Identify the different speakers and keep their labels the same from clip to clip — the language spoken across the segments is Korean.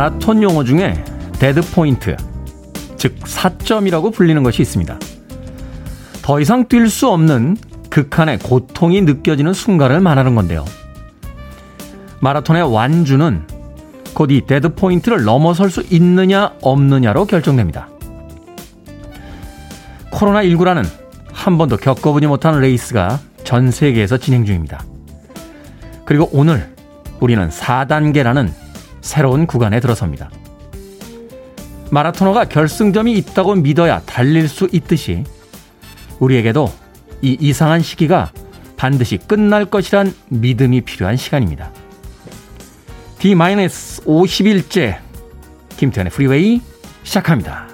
Speaker 1: 마라톤 용어 중에 dead point, 즉 사점이라고 불리는 것이 있습니다. 더 이상 뛸 수 없는 극한의 고통이 느껴지는 순간을 말하는 건데요. 마라톤의 완주는 곧 이 dead point를 넘어설 수 있느냐 없느냐로 결정됩니다. 코로나19라는 한 번도 겪어보지 못한 레이스가 전 세계에서 진행 중입니다. 그리고 오늘 우리는 4단계라는 새로운 구간에 들어섭니다. 마라토너가 결승점이 있다고 믿어야 달릴 수 있듯이 우리에게도 이 이상한 시기가 반드시 끝날 것이란 믿음이 필요한 시간입니다. D-50일째 김태현의 프리웨이 시작합니다.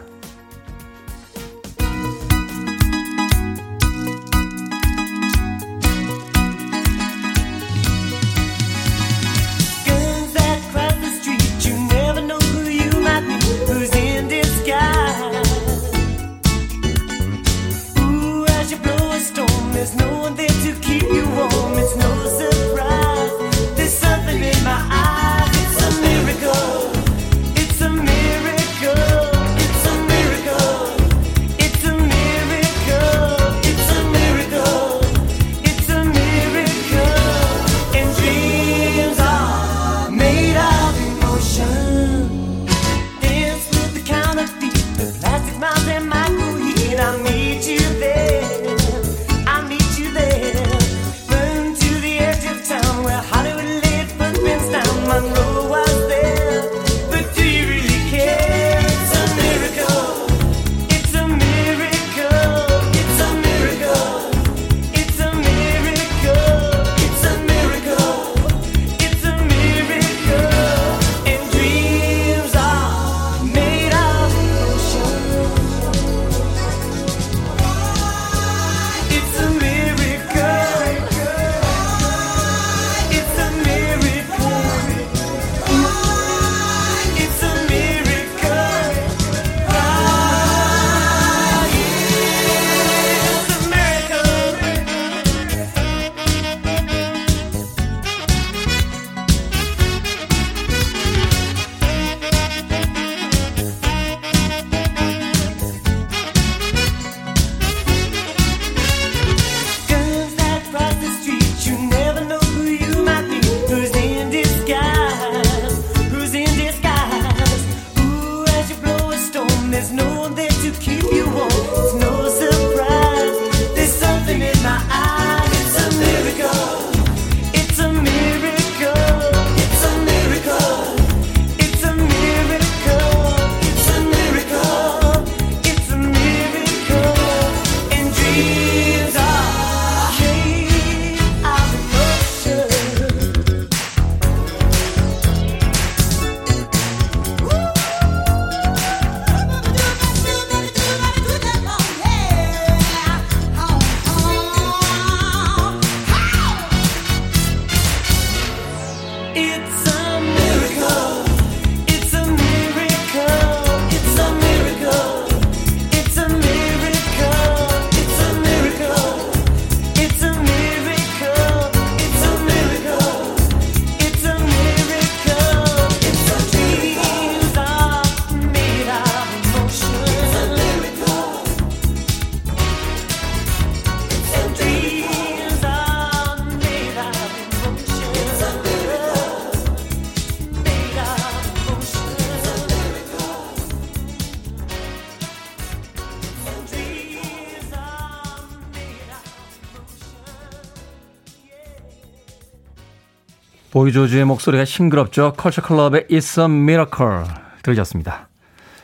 Speaker 1: 보이 조지의 목소리가 싱그럽죠. 컬처 클럽의 It's a Miracle 들으셨습니다.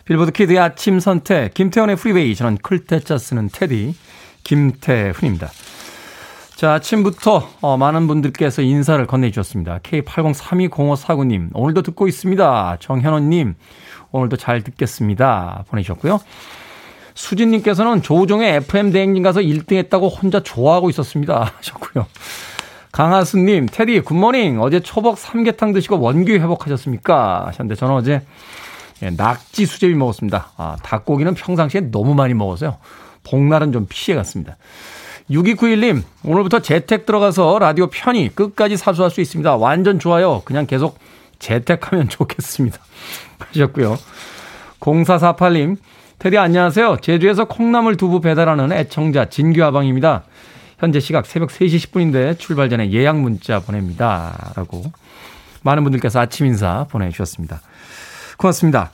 Speaker 1: 빌보드 kid의 아침 선택 김태훈의 Freeway 저는 클 태 자 쓰는 태디 김태훈입니다. 자 아침부터 어, 많은 분들께서 인사를 건네주셨습니다. K80320549님 오늘도 듣고 있습니다. 정현원님 오늘도 잘 듣겠습니다. 보내주셨고요. 수진님께서는 조우종의 FM 대행진 가서 1등 했다고 혼자 좋아하고 있었습니다. 하셨고요. 강하수님, 테디, 굿모닝. 어제 초복 삼계탕 드시고 원기 회복하셨습니까? 하셨는데, 저는 어제 예, 낙지 수제비 먹었습니다. 아, 닭고기는 평상시에 너무 많이 먹어서요. 복날은 좀 피해갔습니다. 6291님, 오늘부터 재택 들어가서 라디오 편히 끝까지 사수할 수 있습니다. 완전 좋아요. 그냥 계속
Speaker 2: 재택하면 좋겠습니다. 하셨고요. 0448님, 테디 안녕하세요. 제주에서 콩나물 두부 배달하는 애청자 진규아방입니다. 현재 시각 새벽 3시 10분인데 출발 전에 예약 문자 보냅니다. 라고 많은 분들께서 아침 인사 보내주셨습니다. 고맙습니다.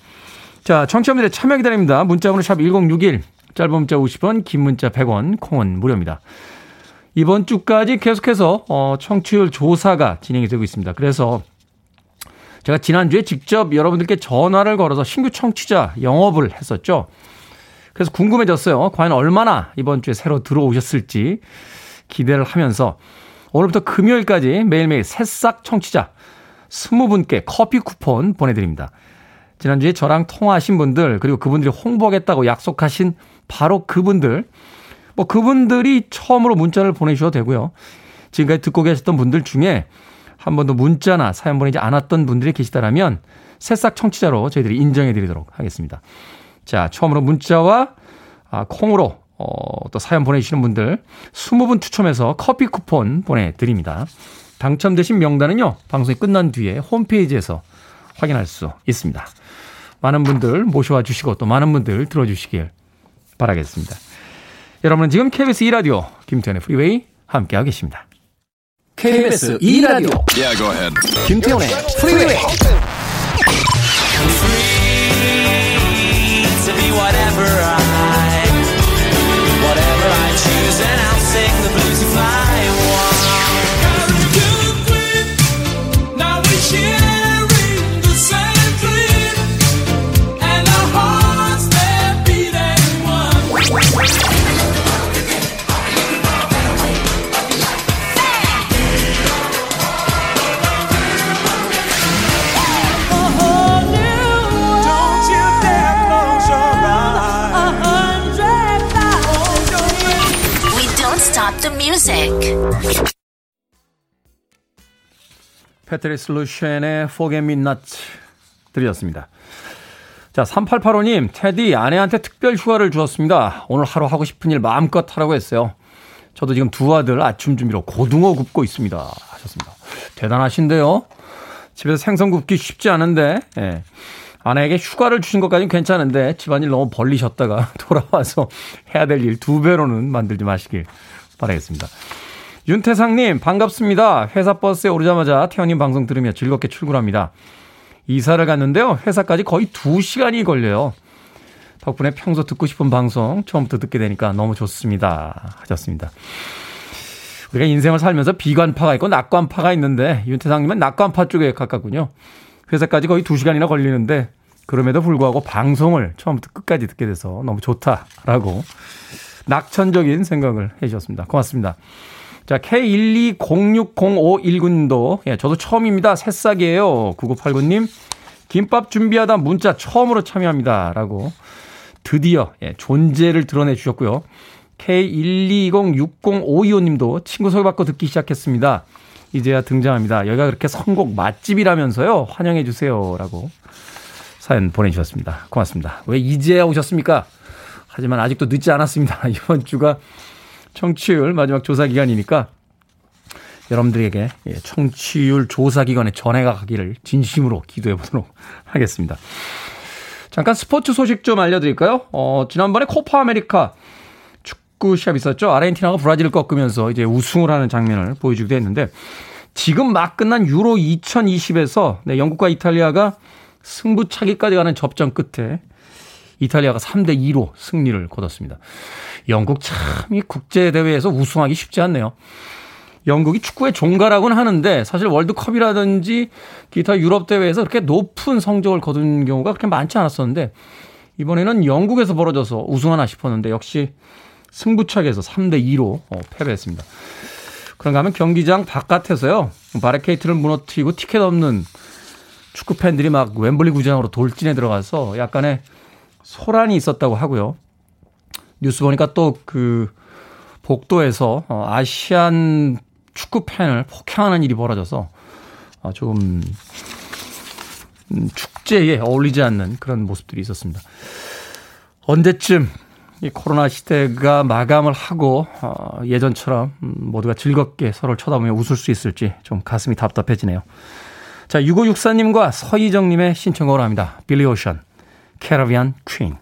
Speaker 2: 자, 청취자분들의 참여 기다립니다. 문자번호 샵 1061, 짧은 문자 50원, 긴 문자 100원, 콩은 무료입니다. 이번 주까지 계속해서 어, 청취율 조사가 진행이 되고 있습니다. 그래서 제가 지난주에 직접 여러분들께 전화를 걸어서 신규 청취자 영업을 했었죠. 그래서 궁금해졌어요. 과연 얼마나 이번 주에 새로 들어오셨을지 기대를 하면서 오늘부터 금요일까지 매일매일 새싹 청취자 20분께 커피 쿠폰 보내드립니다. 지난주에 저랑 통화하신 분들, 그리고 그분들이 홍보하겠다고 약속하신 바로 그분들, 뭐 그분들이 처음으로 문자를 보내주셔도 되고요. 지금까지 듣고 계셨던 분들 중에 한 번도 문자나 사연 보내지 않았던 분들이 계시다라면 새싹 청취자로 저희들이 인정해 드리도록 하겠습니다. 자, 처음으로 문자와 아, 콩으로 어, 또 사연 보내주시는 분들 20분 추첨해서 커피 쿠폰 보내드립니다. 당첨되신 명단은요, 방송이 끝난 뒤에 홈페이지에서 확인할 수 있습니다. 많은 분들 모셔와 주시고 또 많은 분들 들어주시길 바라겠습니다. 여러분은 지금 KBS 2라디오 김태현의 프리웨이 함께하고 계십니다.
Speaker 3: KBS 2라디오 yeah, 김태현의 프리웨이 whatever I
Speaker 2: 패트리스 루션의 Forget Me Not 드렸습니다. 자, 3885님, 테디 아내한테 특별 휴가를 주었습니다. 오늘 하루 하고 싶은 일 마음껏 하라고 했어요. 저도 지금 두 아들 아침 준비로 고등어 굽고 있습니다. 하셨습니다. 대단하신데요? 집에서 생선 굽기 쉽지 않은데, 예. 아내에게 휴가를 주신 것까지는 괜찮은데, 집안일 너무 벌리셨다가 돌아와서 해야 될 일 두 배로는 만들지 마시길 바라겠습니다. 윤태상님, 반갑습니다. 회사 버스에 오르자마자 태연님 방송 들으며 즐겁게 출근합니다. 이사를 갔는데요. 회사까지 거의 2시간이 걸려요. 덕분에 평소 듣고 싶은 방송 처음부터 듣게 되니까 너무 좋습니다. 하셨습니다. 우리가 인생을 살면서 비관파가 있고 낙관파가 있는데 윤태상님은 낙관파 쪽에 가깝군요. 회사까지 거의 2시간이나 걸리는데 그럼에도 불구하고 방송을 처음부터 끝까지 듣게 돼서 너무 좋다라고 낙천적인 생각을 해주셨습니다. 고맙습니다. 자, K1206051군도, 예, 저도 처음입니다. 새싹이에요. 9989님, 김밥 준비하다 문자 처음으로 참여합니다. 라고 드디어, 예, 존재를 드러내 주셨고요. K1206052호님도 친구 소개받고 듣기 시작했습니다. 이제야 등장합니다. 여기가 그렇게 선곡 맛집이라면서요. 환영해 주세요. 라고 사연 보내주셨습니다. 고맙습니다. 왜 이제야 오셨습니까? 하지만 아직도 늦지 않았습니다. 이번 주가 청취율 마지막 조사 기간이니까 여러분들에게 예, 청취율 조사 기간에 전화가 가기를 진심으로 기도해 보도록 하겠습니다. 잠깐 스포츠 소식 좀 알려드릴까요? 어, 지난번에 코파 아메리카 축구 시합 있었죠. 아르헨티나가 브라질을 꺾으면서 이제 우승을 하는 장면을 보여주기도 했는데 지금 막 끝난 유로 2020에서 네, 영국과 이탈리아가 승부차기까지 가는 접전 끝에 이탈리아가 3대 2로 승리를 거뒀습니다. 영국 참 이 국제 대회에서 우승하기 쉽지 않네요. 영국이 축구의 종가라고는 하는데 사실 월드컵이라든지 기타 유럽 대회에서 그렇게 높은 성적을 거둔 경우가 그렇게 많지 않았었는데 이번에는 영국에서 벌어져서 우승하나 싶었는데 역시 승부차기에서 3대 2로 어, 패배했습니다. 그런가 하면 경기장 바깥에서요. 바리케이트를 무너뜨리고 티켓 없는 축구 팬들이 막 웸블리 구장으로 돌진해 들어가서 약간의 소란이 있었다고 하고요. 뉴스 보니까 또 그 복도에서 어, 아시안 축구 팬을 폭행하는 일이 벌어져서 어, 조금 음, 축제에 어울리지 않는 그런 모습들이 있었습니다. 언제쯤 이 코로나 시대가 마감을 하고 어, 예전처럼 음, 모두가 즐겁게 서로를 쳐다보며 웃을 수 있을지 좀 가슴이 답답해지네요. 자, 6564님과 서희정님의 신청곡으로 합니다. 빌리 오션, Caribbean Queen.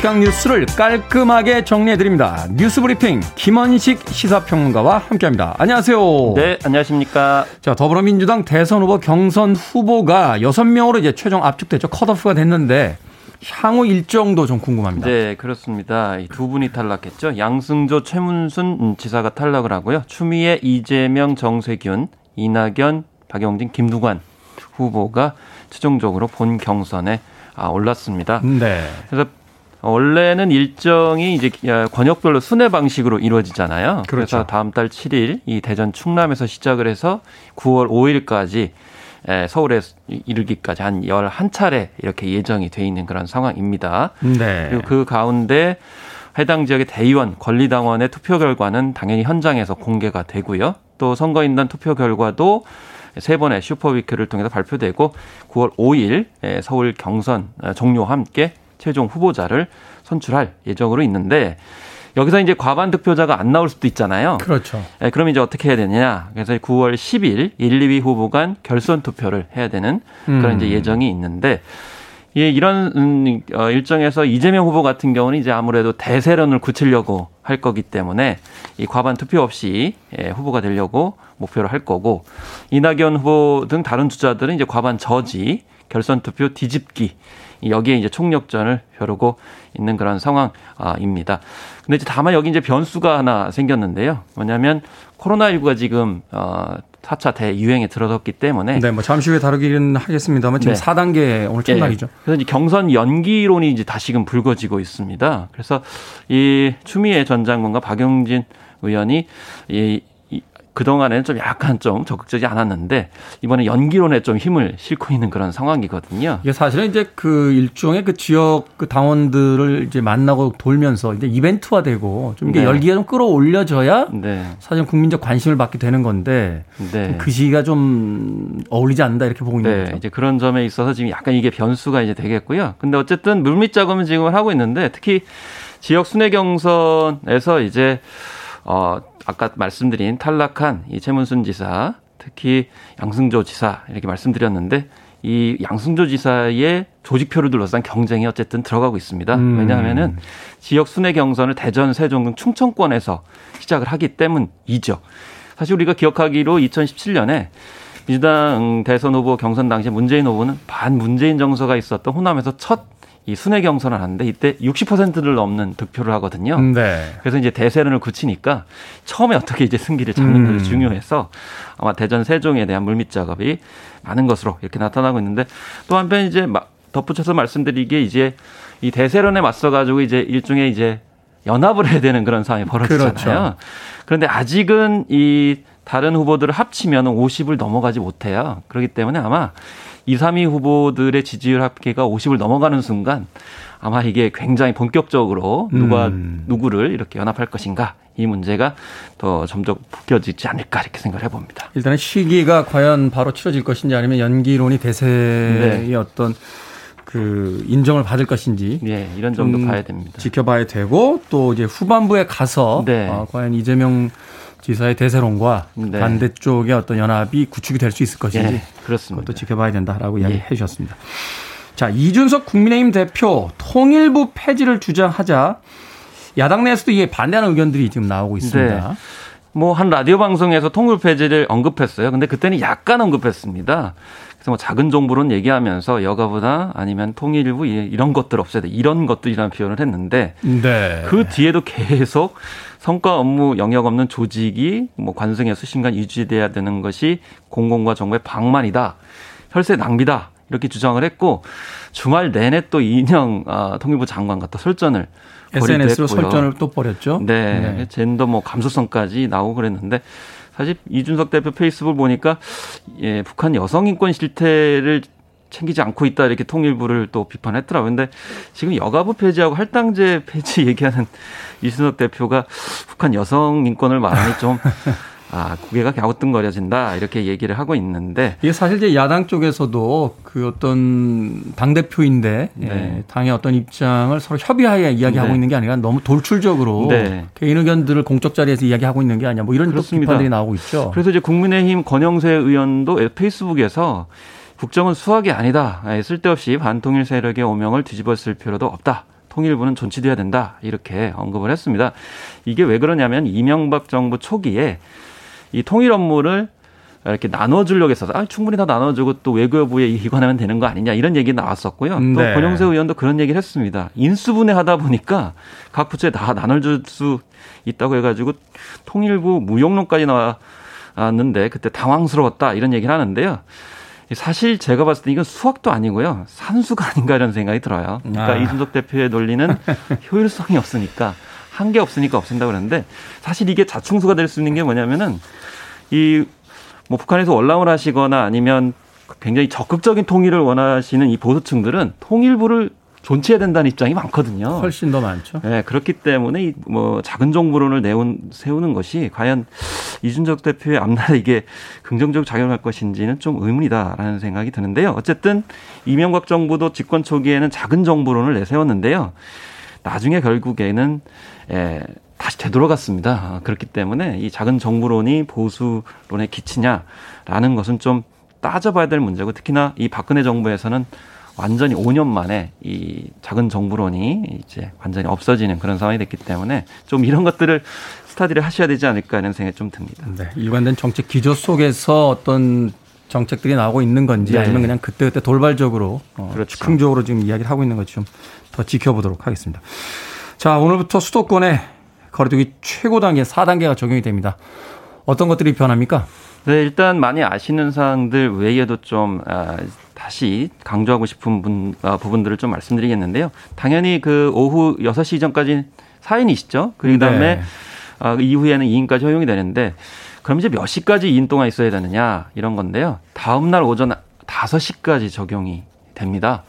Speaker 2: 시각 뉴스를 깔끔하게 정리해드립니다. 뉴스 브리핑 김원식 시사평론가와 함께합니다. 안녕하세요.
Speaker 4: 네, 안녕하십니까.
Speaker 2: 자, 더불어민주당 대선 후보 경선 후보가 6명으로 이제 최종 압축됐죠. 컷오프가 됐는데 향후 일정도 좀 궁금합니다.
Speaker 4: 네, 그렇습니다. 두 분이 탈락했죠. 양승조, 최문순 지사가 탈락을 하고요. 추미애, 이재명, 정세균, 이낙연, 박영진, 김두관 후보가 최종적으로 본 경선에 아, 올랐습니다. 네. 그래서 원래는 일정이 이제 권역별로 순회 방식으로 이루어지잖아요. 그렇죠. 그래서 다음 달 7일 이 대전 충남에서 시작을 해서 9월 5일까지 서울에 이르기까지 한 11차례 이렇게 예정이 돼 있는 그런 상황입니다. 네. 그리고 그 가운데 해당 지역의 대의원, 권리당원의 투표 결과는 당연히 현장에서 공개가 되고요. 또 선거인단 투표 결과도 세 번의 super week를 통해서 발표되고 9월 5일 서울 경선 종료와 함께 최종 후보자를 선출할 예정으로 있는데 여기서 이제 과반 득표자가 안 나올 수도 있잖아요.
Speaker 2: 그렇죠.
Speaker 4: 네, 그럼 이제 어떻게 해야 되느냐. 그래서 9월 10일 1, 2위 후보 간 결선 투표를 해야 되는 그런 음. 이제 예정이 있는데 예, 이런 음, 어, 일정에서 이재명 후보 같은 경우는 이제 아무래도 대세론을 굳히려고 할 거기 때문에 이 과반 투표 없이 예, 후보가 되려고 목표를 할 거고 이낙연 후보 등 다른 주자들은 이제 과반 저지 결선 투표 뒤집기 여기에 이제 총력전을 벼르고 있는 그런 상황입니다. 근데 이제 다만 여기 이제 변수가 하나 생겼는데요. 뭐냐면 코로나19가 지금 어 4차 대유행에 들어섰기 때문에
Speaker 2: 네, 뭐 잠시 후에 다루기는 하겠습니다만 지금 네. 4단계 오늘 첫날이죠. 네.
Speaker 4: 그래서 이제 경선 연기론이 이제 다시금 불거지고 있습니다. 그래서 이 추미애 전 장관과 박영진 의원이 이 그동안에는 좀 약간 좀 적극적이지 않았는데 이번에 연기론에 좀 힘을 싣고 있는 그런 상황이거든요.
Speaker 2: 이게 사실은 이제 그 일종의 그 지역 그 당원들을 이제 만나고 돌면서 이제 이벤트화되고 좀 이게 네. 열기가 좀 끌어올려져야 네. 사실 국민적 관심을 받게 되는 건데 네. 그 시기가 좀 어울리지 않는다 이렇게 보고 있는 네. 거죠.
Speaker 4: 이제 그런 점에 있어서 지금 약간 이게 변수가 이제 되겠고요. 근데 어쨌든 물밑 작업은 지금 하고 있는데 특히 지역 순회 경선에서 이제 어 아까 말씀드린 탈락한 이 최문순 지사, 특히 양승조 지사 이렇게 말씀드렸는데 이 양승조 지사의 조직표를 둘러싼 경쟁이 어쨌든 들어가고 있습니다. 음. 왜냐하면은 지역 순회 경선을 대전, 세종 등 충청권에서 시작을 하기 때문이죠. 사실 우리가 기억하기로 2017년에 민주당 대선 후보 경선 당시 문재인 후보는 반 문재인 정서가 있었던 호남에서 첫 이 순회 경선을 하는데 이때 60%를 넘는 득표를 하거든요. 네. 그래서 이제 대세론을 굳히니까 처음에 어떻게 이제 승기를 잡는 음. 것이 중요해서 아마 대전 세종에 대한 물밑 작업이 많은 것으로 이렇게 나타나고 있는데 또 한편 이제 덧붙여서 말씀드리기에 이제 이 대세론에 맞서 가지고 이제 일종의 이제 연합을 해야 되는 그런 상황이 벌어지잖아요. 그렇죠. 그런데 아직은 이 다른 후보들을 합치면 50을 넘어가지 못해요. 그렇기 때문에 아마 2, 3위 후보들의 지지율 합계가 50을 넘어가는 순간 아마 이게 굉장히 본격적으로 누가 음. 누구를 이렇게 연합할 것인가 이 문제가 더 점점 붙여지지 않을까 이렇게 생각을 해봅니다.
Speaker 2: 일단은 시기가 과연 바로 치러질 것인지 아니면 연기론이 대세의 네. 어떤 그 인정을 받을 것인지
Speaker 4: 네, 이런 점도 봐야 됩니다.
Speaker 2: 지켜봐야 되고 또 이제 후반부에 가서 네. 어, 과연 이재명 지사의 대세론과 네. 반대쪽의 어떤 연합이 구축이 될 수 있을 것인지 네, 그렇습니다. 그것도 지켜봐야 된다라고 예. 이야기해 주셨습니다. 자, 이준석 국민의힘 대표 통일부 폐지를 주장하자 야당 내에서도 이게 반대하는 의견들이 지금 나오고 있습니다. 네.
Speaker 4: 뭐한 라디오 방송에서 통일부 폐지를 언급했어요. 근데 그때는 약간 언급했습니다. 그래서 뭐 작은 정부론 얘기하면서 여가보다 아니면 통일부 이런 것들 없애야 돼. 이런 것들이라는 표현을 했는데 네. 그 뒤에도 계속 성과 업무 영역 없는 조직이 뭐 관성의 수신간 유지돼야 되는 것이 공공과 정부의 방만이다. 혈세 낭비다. 이렇게 주장을 했고 주말 내내 또 이인영 아, 통일부 장관과 또 설전을
Speaker 2: SNS로 설전을 또 벌였죠.
Speaker 4: 네, 네. 젠더 뭐 감수성까지 나오고 그랬는데 사실 이준석 대표 페이스북 보니까 예, 북한 여성 인권 실태를 챙기지 않고 있다 이렇게 통일부를 또 비판했더라고요. 근데 지금 여가부 폐지하고 할당제 폐지 얘기하는 이준석 대표가 북한 여성 인권을 말하니 좀 아, 고개가 갸우뚱거려진다. 이렇게 얘기를 하고 있는데.
Speaker 2: 이게 사실 이제 야당 쪽에서도 그 어떤 당 대표인데 네. 예, 당의 어떤 입장을 서로 협의하에 이야기하고 네. 있는 게 아니라 너무 돌출적으로 네. 개인 의견들을 공적 자리에서 이야기하고 있는 게 아니냐 뭐 이런 비판들이 나오고 있죠.
Speaker 4: 그래서 이제 국민의힘 권영세 의원도 페이스북에서 국정은 수학이 아니다. 예, 쓸데없이 반통일 세력의 오명을 뒤집었을 필요도 없다. 통일부는 존치돼야 된다. 이렇게 언급을 했습니다. 이게 왜 그러냐면 이명박 정부 초기에 이 통일 업무를 이렇게 나눠주려고 했어서 아, 충분히 다 나눠주고 또 외교부에 이관하면 되는 거 아니냐 이런 얘기 나왔었고요. 네. 또 권영세 의원도 그런 얘기를 했습니다. 인수분해 하다 보니까 각 부처에 다 나눠줄 수 있다고 해가지고 통일부 무용론까지 나왔는데 그때 당황스러웠다 이런 얘기를 하는데요. 사실 제가 봤을 때 이건 수학도 아니고요. 산수가 아닌가 이런 생각이 들어요. 그러니까 아. 이준석 대표의 논리는 효율성이 없으니까 한계 없으니까 없앤다 그러는데 사실 이게 자충수가 될 수 있는 게 뭐냐면은 이 뭐 북한에서 월남을 하시거나 아니면 굉장히 적극적인 통일을 원하시는 이 보수층들은 통일부를 존치해야 된다는 입장이 많거든요.
Speaker 2: 훨씬 더 많죠.
Speaker 4: 네, 그렇기 때문에 이뭐 작은 정부론을 내온 세우는 것이 과연 이준석 대표의 앞날에 이게 긍정적으로 작용할 것인지는 좀 의문이다라는 생각이 드는데요. 어쨌든 이명박 정부도 집권 초기에는 작은 정부론을 내세웠는데요. 나중에 결국에는 예, 다시 되돌아갔습니다. 그렇기 때문에 이 작은 정부론이 보수론에 기치냐라는 것은 좀 따져봐야 될 문제고 특히나 이 박근혜 정부에서는 완전히 5년 만에 이 작은 정부론이 이제 완전히 없어지는 그런 상황이 됐기 때문에 좀 이런 것들을 스타디를 하셔야 되지 않을까 하는 생각이 좀 듭니다.
Speaker 2: 네. 일관된 정책 기조 속에서 어떤 정책들이 나오고 있는 건지 네. 아니면 그냥 그때그때 돌발적으로 어, 그렇죠. 즉흥적으로 지금 이야기를 하고 있는 건지 좀 더 지켜보도록 하겠습니다. 자, 오늘부터 수도권에 거리두기 최고 단계 4단계가 적용이 됩니다. 어떤 것들이 변합니까?
Speaker 4: 네, 일단 많이 아시는 사항들 외에도 좀 아, 다시 강조하고 싶은 분, 아, 부분들을 좀 말씀드리겠는데요. 당연히 그 오후 6시 이전까지 4인이시죠. 그 다음에 네. 아, 그 이후에는 2인까지 허용이 되는데 그럼 이제 몇 시까지 2인 동안 있어야 되느냐 이런 건데요. 다음 날 오전 5시까지 적용이 됩니다.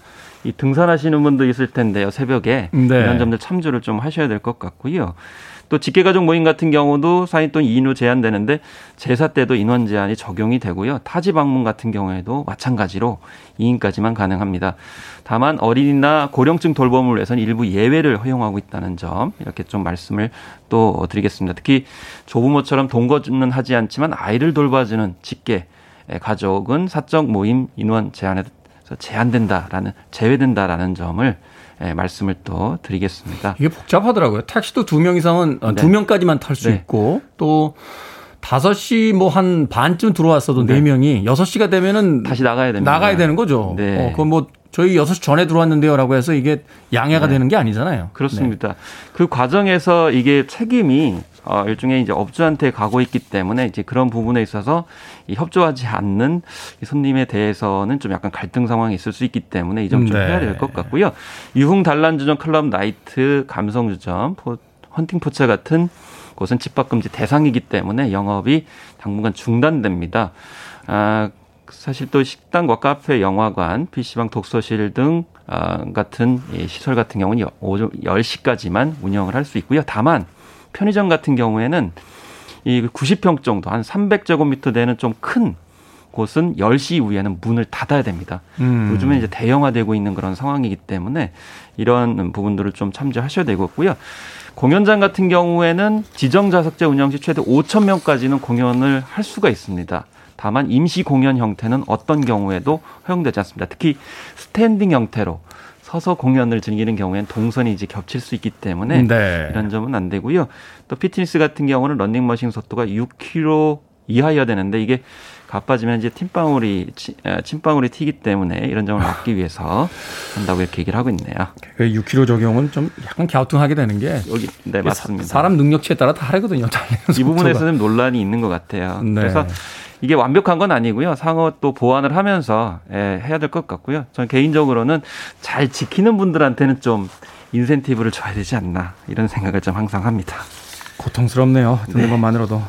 Speaker 4: 이 등산하시는 분도 있을 텐데요. 새벽에 네. 이런 점들 참조를 좀 하셔야 될 것 같고요. 또 직계가족 모임 같은 경우도 4인 또는 2인으로 제한되는데 제사 때도 인원 제한이 적용이 되고요. 타지 방문 같은 경우에도 마찬가지로 2인까지만 가능합니다. 다만 어린이나 고령층 돌봄을 위해서는 일부 예외를 허용하고 있다는 점 이렇게 좀 말씀을 또 드리겠습니다. 특히 조부모처럼 동거는 하지 않지만 아이를 돌봐주는 직계 가족은 사적 모임 인원 제한에 제한된다라는 제외된다라는 점을 예, 말씀을 또 드리겠습니다.
Speaker 2: 이게 복잡하더라고요. 택시도 두 명 이상은 어, 네. 두 명까지만 탈수 네. 있고 또 5시 뭐 한 반쯤 들어왔어도 네. 4명이 6시가 되면은
Speaker 4: 다시 나가야 됩니다.
Speaker 2: 나가야 되는 거죠. 네. 어, 그건 뭐 저희 6시 전에 들어왔는데요라고 해서 이게 양해가 네. 되는 게 아니잖아요.
Speaker 4: 그렇습니다. 네. 그 과정에서 이게 책임이 어, 일종의 이제 업주한테 가고 있기 때문에 이제 그런 부분에 있어서 이 협조하지 않는 이 손님에 대해서는 좀 약간 갈등 상황이 있을 수 있기 때문에 이 점좀 네. 해야 될 것 같고요. 유흥 단란주점, 클럽 나이트, 감성주점, 포, 헌팅포차 같은 곳은 집합금지 대상이기 때문에 영업이 당분간 중단됩니다. 아, 사실 또 식당과 카페, 영화관, PC방, 독서실 등 아, 같은 시설 같은 경우는 오전 10시까지만 운영을 할 수 있고요. 다만 편의점 같은 경우에는 이 90평 정도 한 300제곱미터 되는 좀 큰 곳은 10시 이후에는 문을 닫아야 됩니다. 음. 요즘에 이제 대형화되고 있는 그런 상황이기 때문에 이런 부분들을 좀 참조하셔야 되겠고요. 공연장 같은 경우에는 지정 자석제 운영 시 최대 5천 명까지는 공연을 할 수가 있습니다. 다만 임시 공연 형태는 어떤 경우에도 허용되지 않습니다. 특히 standing 형태로 서서 공연을 즐기는 경우에는 동선이 이제 겹칠 수 있기 때문에 네. 이런 점은 안 되고요. 또 피트니스 같은 경우는 런닝머신 속도가 6km 이하여야 되는데 이게 가빠지면 이제 침방울이 침방울이 튀기 때문에 이런 점을 막기 위해서 한다고 이렇게 얘기를 하고 있네요.
Speaker 2: 그 6km 적용은 좀 약간 갸우뚱하게 되는 게 여기 네 맞습니다. 사 람 능력치에 따라 다르거든요.
Speaker 4: 이 부분에서는 논란이 있는 것 같아요. 네. 그래서 이게 완벽한 건 아니고요. 상호 또 보완을 하면서 예, 해야 될 것 같고요. 저는 개인적으로는 잘 지키는 분들한테는 좀 인센티브를 줘야 되지 않나 이런 생각을 좀 항상 합니다.
Speaker 2: 고통스럽네요. 듣는 네. 것만으로도.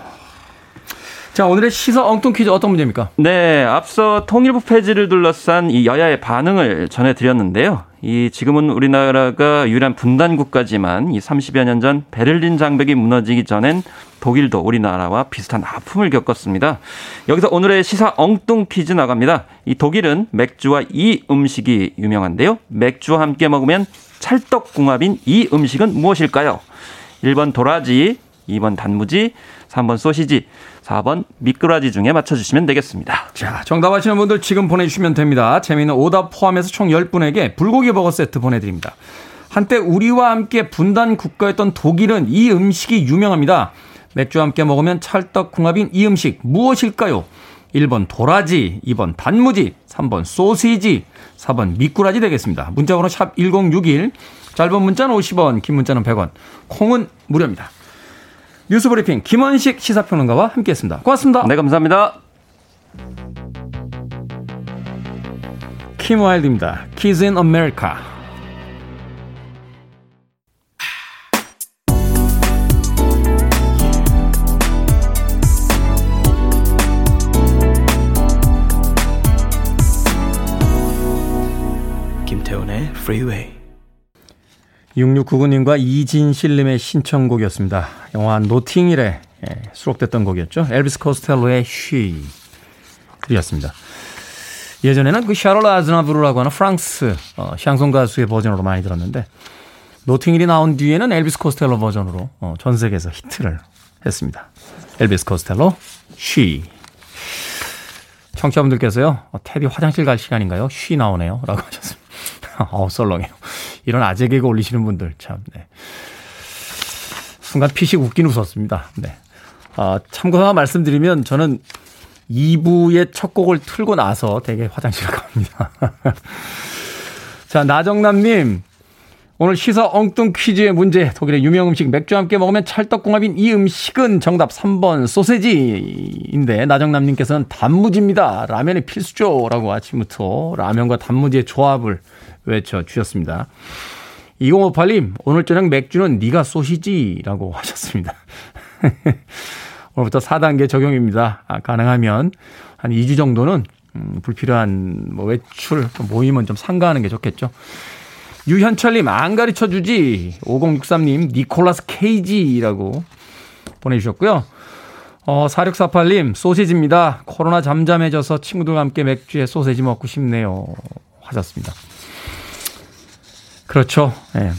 Speaker 2: 자, 오늘의 시사 엉뚱 퀴즈 어떤 문제입니까?
Speaker 4: 네, 앞서 통일부 폐지를 둘러싼 이 여야의 반응을 전해드렸는데요. 이 지금은 우리나라가 유일한 분단 국가지만 이 30여 년 전 베를린 장벽이 무너지기 전엔 독일도 우리나라와 비슷한 아픔을 겪었습니다. 여기서 오늘의 시사 엉뚱 퀴즈 나갑니다. 이 독일은 맥주와 이 음식이 유명한데요. 맥주와 함께 먹으면 찰떡궁합인 이 음식은 무엇일까요? 1번 도라지, 2번 단무지, 3번 소시지, 4번 미꾸라지 중에 맞춰주시면 되겠습니다.
Speaker 2: 자, 정답 아시는 분들 지금 보내주시면 됩니다. 재미있는 오답 포함해서 총 10분에게 불고기 버거 세트 보내드립니다. 한때 우리와 함께 분단 국가였던 독일은 이 음식이 유명합니다. 맥주와 함께 먹으면 찰떡궁합인 이 음식 무엇일까요? 1번 도라지, 2번 단무지, 3번 소시지, 4번 미꾸라지 되겠습니다. 문자번호 샵 1061, 짧은 문자는 50원, 긴 문자는 100원, 콩은 무료입니다. 뉴스브리핑 김원식 시사평론가와 함께했습니다. 고맙습니다.
Speaker 4: 네, 감사합니다.
Speaker 2: 킴 와일드입니다. Kids in America. 김태훈의 Freeway. 6699님과 이진실님의 신청곡이었습니다. 영화 노팅힐에 예, 수록됐던 곡이었죠. 엘비스 코스텔로의 She였습니다. 예전에는 그 샤를 아즈나부르라고 하는 프랑스 어, 샹송 가수의 버전으로 많이 들었는데 노팅힐이 나온 뒤에는 엘비스 코스텔로 버전으로 어, 전 세계에서 히트를 했습니다. 엘비스 코스텔로 She 청취자분들께서요. 어, 테디 화장실 갈 시간인가요? 쉬 나오네요. 라고 하셨습니다. 어, 썰렁해요. 이런 아재 개그 올리시는 분들 참, 네. 순간 피식 웃긴 웃었습니다. 네. 아, 참고로 말씀드리면 저는 2부의 첫 곡을 틀고 나서 되게 화장실을 갑니다. 자, 나정남님. 오늘 시사 엉뚱 퀴즈의 문제. 독일의 유명 음식 맥주와 함께 먹으면 찰떡궁합인 이 음식은 정답 3번 소세지인데 나정남님께서는 단무지입니다. 라면이 필수죠. 라고 아침부터 라면과 단무지의 조합을 외쳐주셨습니다. 2058님, 오늘 저녁 맥주는 네가 소시지라고 하셨습니다. 오늘부터 4단계 적용입니다. 아, 가능하면 한 2주 정도는 음, 불필요한 뭐 외출, 모임은 좀 삼가하는 게 좋겠죠. 유현철님, 안 가르쳐 주지. 5063님, 니콜라스 케이지라고 보내주셨고요. 어, 4648님, 소시지입니다. 코로나 잠잠해져서 친구들과 함께 맥주에 소세지 먹고 싶네요. 하셨습니다. 그렇죠. 예. 네.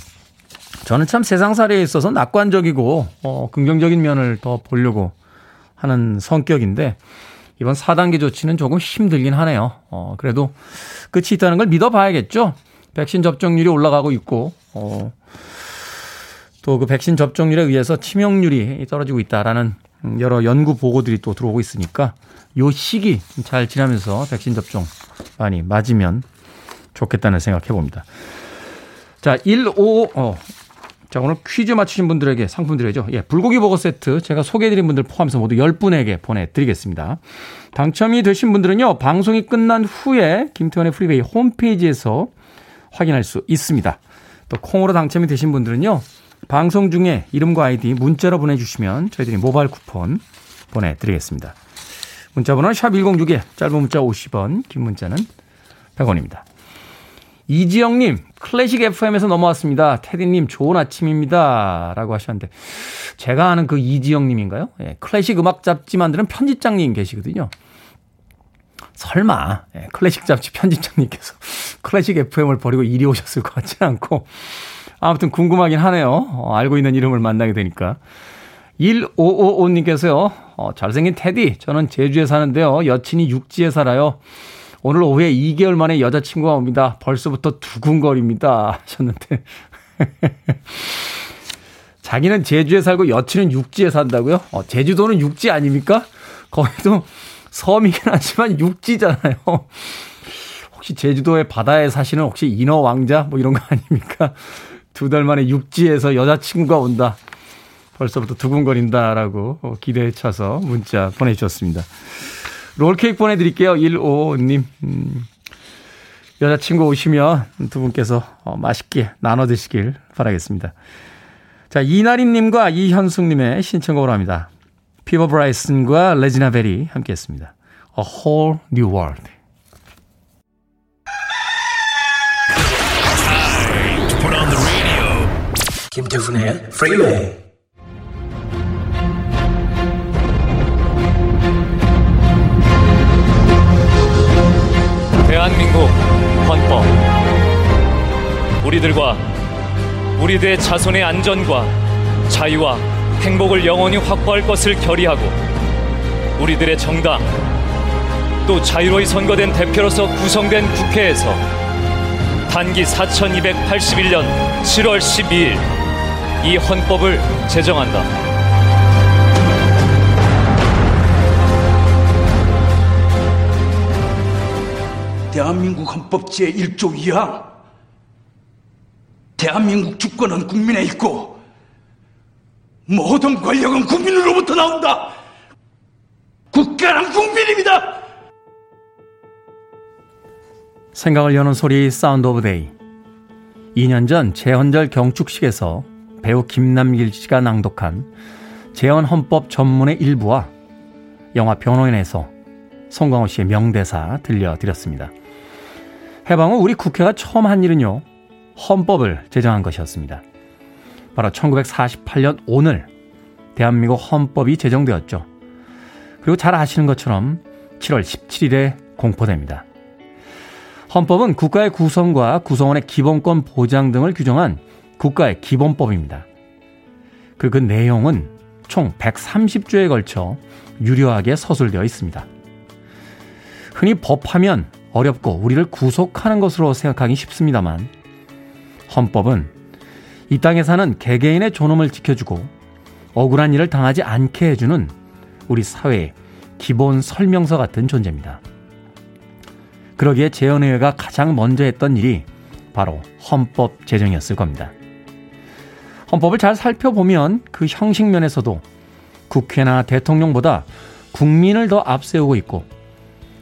Speaker 2: 저는 참 세상살이에 있어서 낙관적이고, 어, 긍정적인 면을 더 보려고 하는 성격인데, 이번 4단계 조치는 조금 힘들긴 하네요. 어, 그래도 끝이 있다는 걸 믿어봐야겠죠. 백신 접종률이 올라가고 있고, 어, 또 그 백신 접종률에 의해서 치명률이 떨어지고 있다라는 여러 연구 보고들이 또 들어오고 있으니까 요 시기 잘 지나면서 백신 접종 많이 맞으면 좋겠다는 생각 해 봅니다. 자, 15, 어. 자, 오늘 퀴즈 맞추신 분들에게 상품 드려야죠. 예, 불고기 버거 세트 제가 소개해드린 분들 포함해서 모두 10분에게 보내드리겠습니다. 당첨이 되신 분들은요, 방송이 끝난 후에 김태훈의 Freeway 홈페이지에서 확인할 수 있습니다. 또 콩으로 당첨이 되신 분들은요, 방송 중에 이름과 아이디 문자로 보내주시면 저희들이 모바일 쿠폰 보내드리겠습니다. 문자 번호는 샵1061, 짧은 문자 50원, 긴 문자는 100원입니다. 이지영님, 클래식 FM에서 넘어왔습니다. 테디님, 좋은 아침입니다. 라고 하셨는데, 제가 아는 그 이지영님인가요? 예, 클래식 음악 잡지 만드는 편집장님 계시거든요. 설마, 예, 클래식 잡지 편집장님께서 클래식 FM을 버리고 이리 오셨을 것 같지는 않고, 아무튼 궁금하긴 하네요. 어, 알고 있는 이름을 만나게 되니까. 1555님께서요, 어, 잘생긴 테디, 저는 제주에 사는데요. 여친이 육지에 살아요. 오늘 오후에 2개월 만에 여자친구가 옵니다. 벌써부터 두근거립니다. 하셨는데. 자기는 제주에 살고 여친은 육지에 산다고요? 어, 제주도는 육지 아닙니까? 거기도 섬이긴 하지만 육지잖아요. 혹시 제주도의 바다에 사시는 혹시 인어 왕자 뭐 이런 거 아닙니까? 두 달 만에 육지에서 여자친구가 온다. 벌써부터 두근거린다라고 기대에 차서 문자 보내주셨습니다. 롤케이크 보내드릴게요. 155님. 음, 여자친구 오시면 두 분께서 어, 맛있게 나눠 드시길 바라겠습니다. 자, 이나린님과 이현숙님의 신청곡으로 합니다. 피보 브라이슨과 레지나 벨이 함께 했습니다. A Whole New World. Put on the radio.
Speaker 3: 김태훈의 Freeway.
Speaker 5: 대한민국 헌법 우리들과 우리들의 자손의 안전과 자유와 행복을 영원히 확보할 것을 결의하고 우리들의 정당 또 자유로이 선거된 대표로서 구성된 국회에서 단기 4281년 7월 12일 이 헌법을 제정한다.
Speaker 6: 대한민국 헌법 제1조 2항 대한민국 주권은 국민에 있고 모든 권력은 국민으로부터 나온다. 국가는 국민입니다.
Speaker 2: 생각을 여는 소리 Sound of Day. 2년 전 제헌절 경축식에서 배우 김남길 씨가 낭독한 제헌 헌법 전문의 일부와 영화 변호인에서 송강호 씨의 명대사 들려드렸습니다. 해방 후 우리 국회가 처음 한 일은요, 헌법을 제정한 것이었습니다. 바로 1948년 오늘 대한민국 헌법이 제정되었죠. 그리고 잘 아시는 것처럼 7월 17일에 공포됩니다. 헌법은 국가의 구성과 구성원의 기본권 보장 등을 규정한 국가의 기본법입니다. 그리고 그 내용은 총 130조에 걸쳐 유려하게 서술되어 있습니다. 흔히 법하면 어렵고 우리를 구속하는 것으로 생각하기 쉽습니다만 헌법은 이 땅에 사는 개개인의 존엄을 지켜주고 억울한 일을 당하지 않게 해주는 우리 사회의 기본 설명서 같은 존재입니다. 그러기에 재연의회가 가장 먼저 했던 일이 바로 헌법 제정이었을 겁니다. 헌법을 잘 살펴보면 그 형식 면에서도 국회나 대통령보다 국민을 더 앞세우고 있고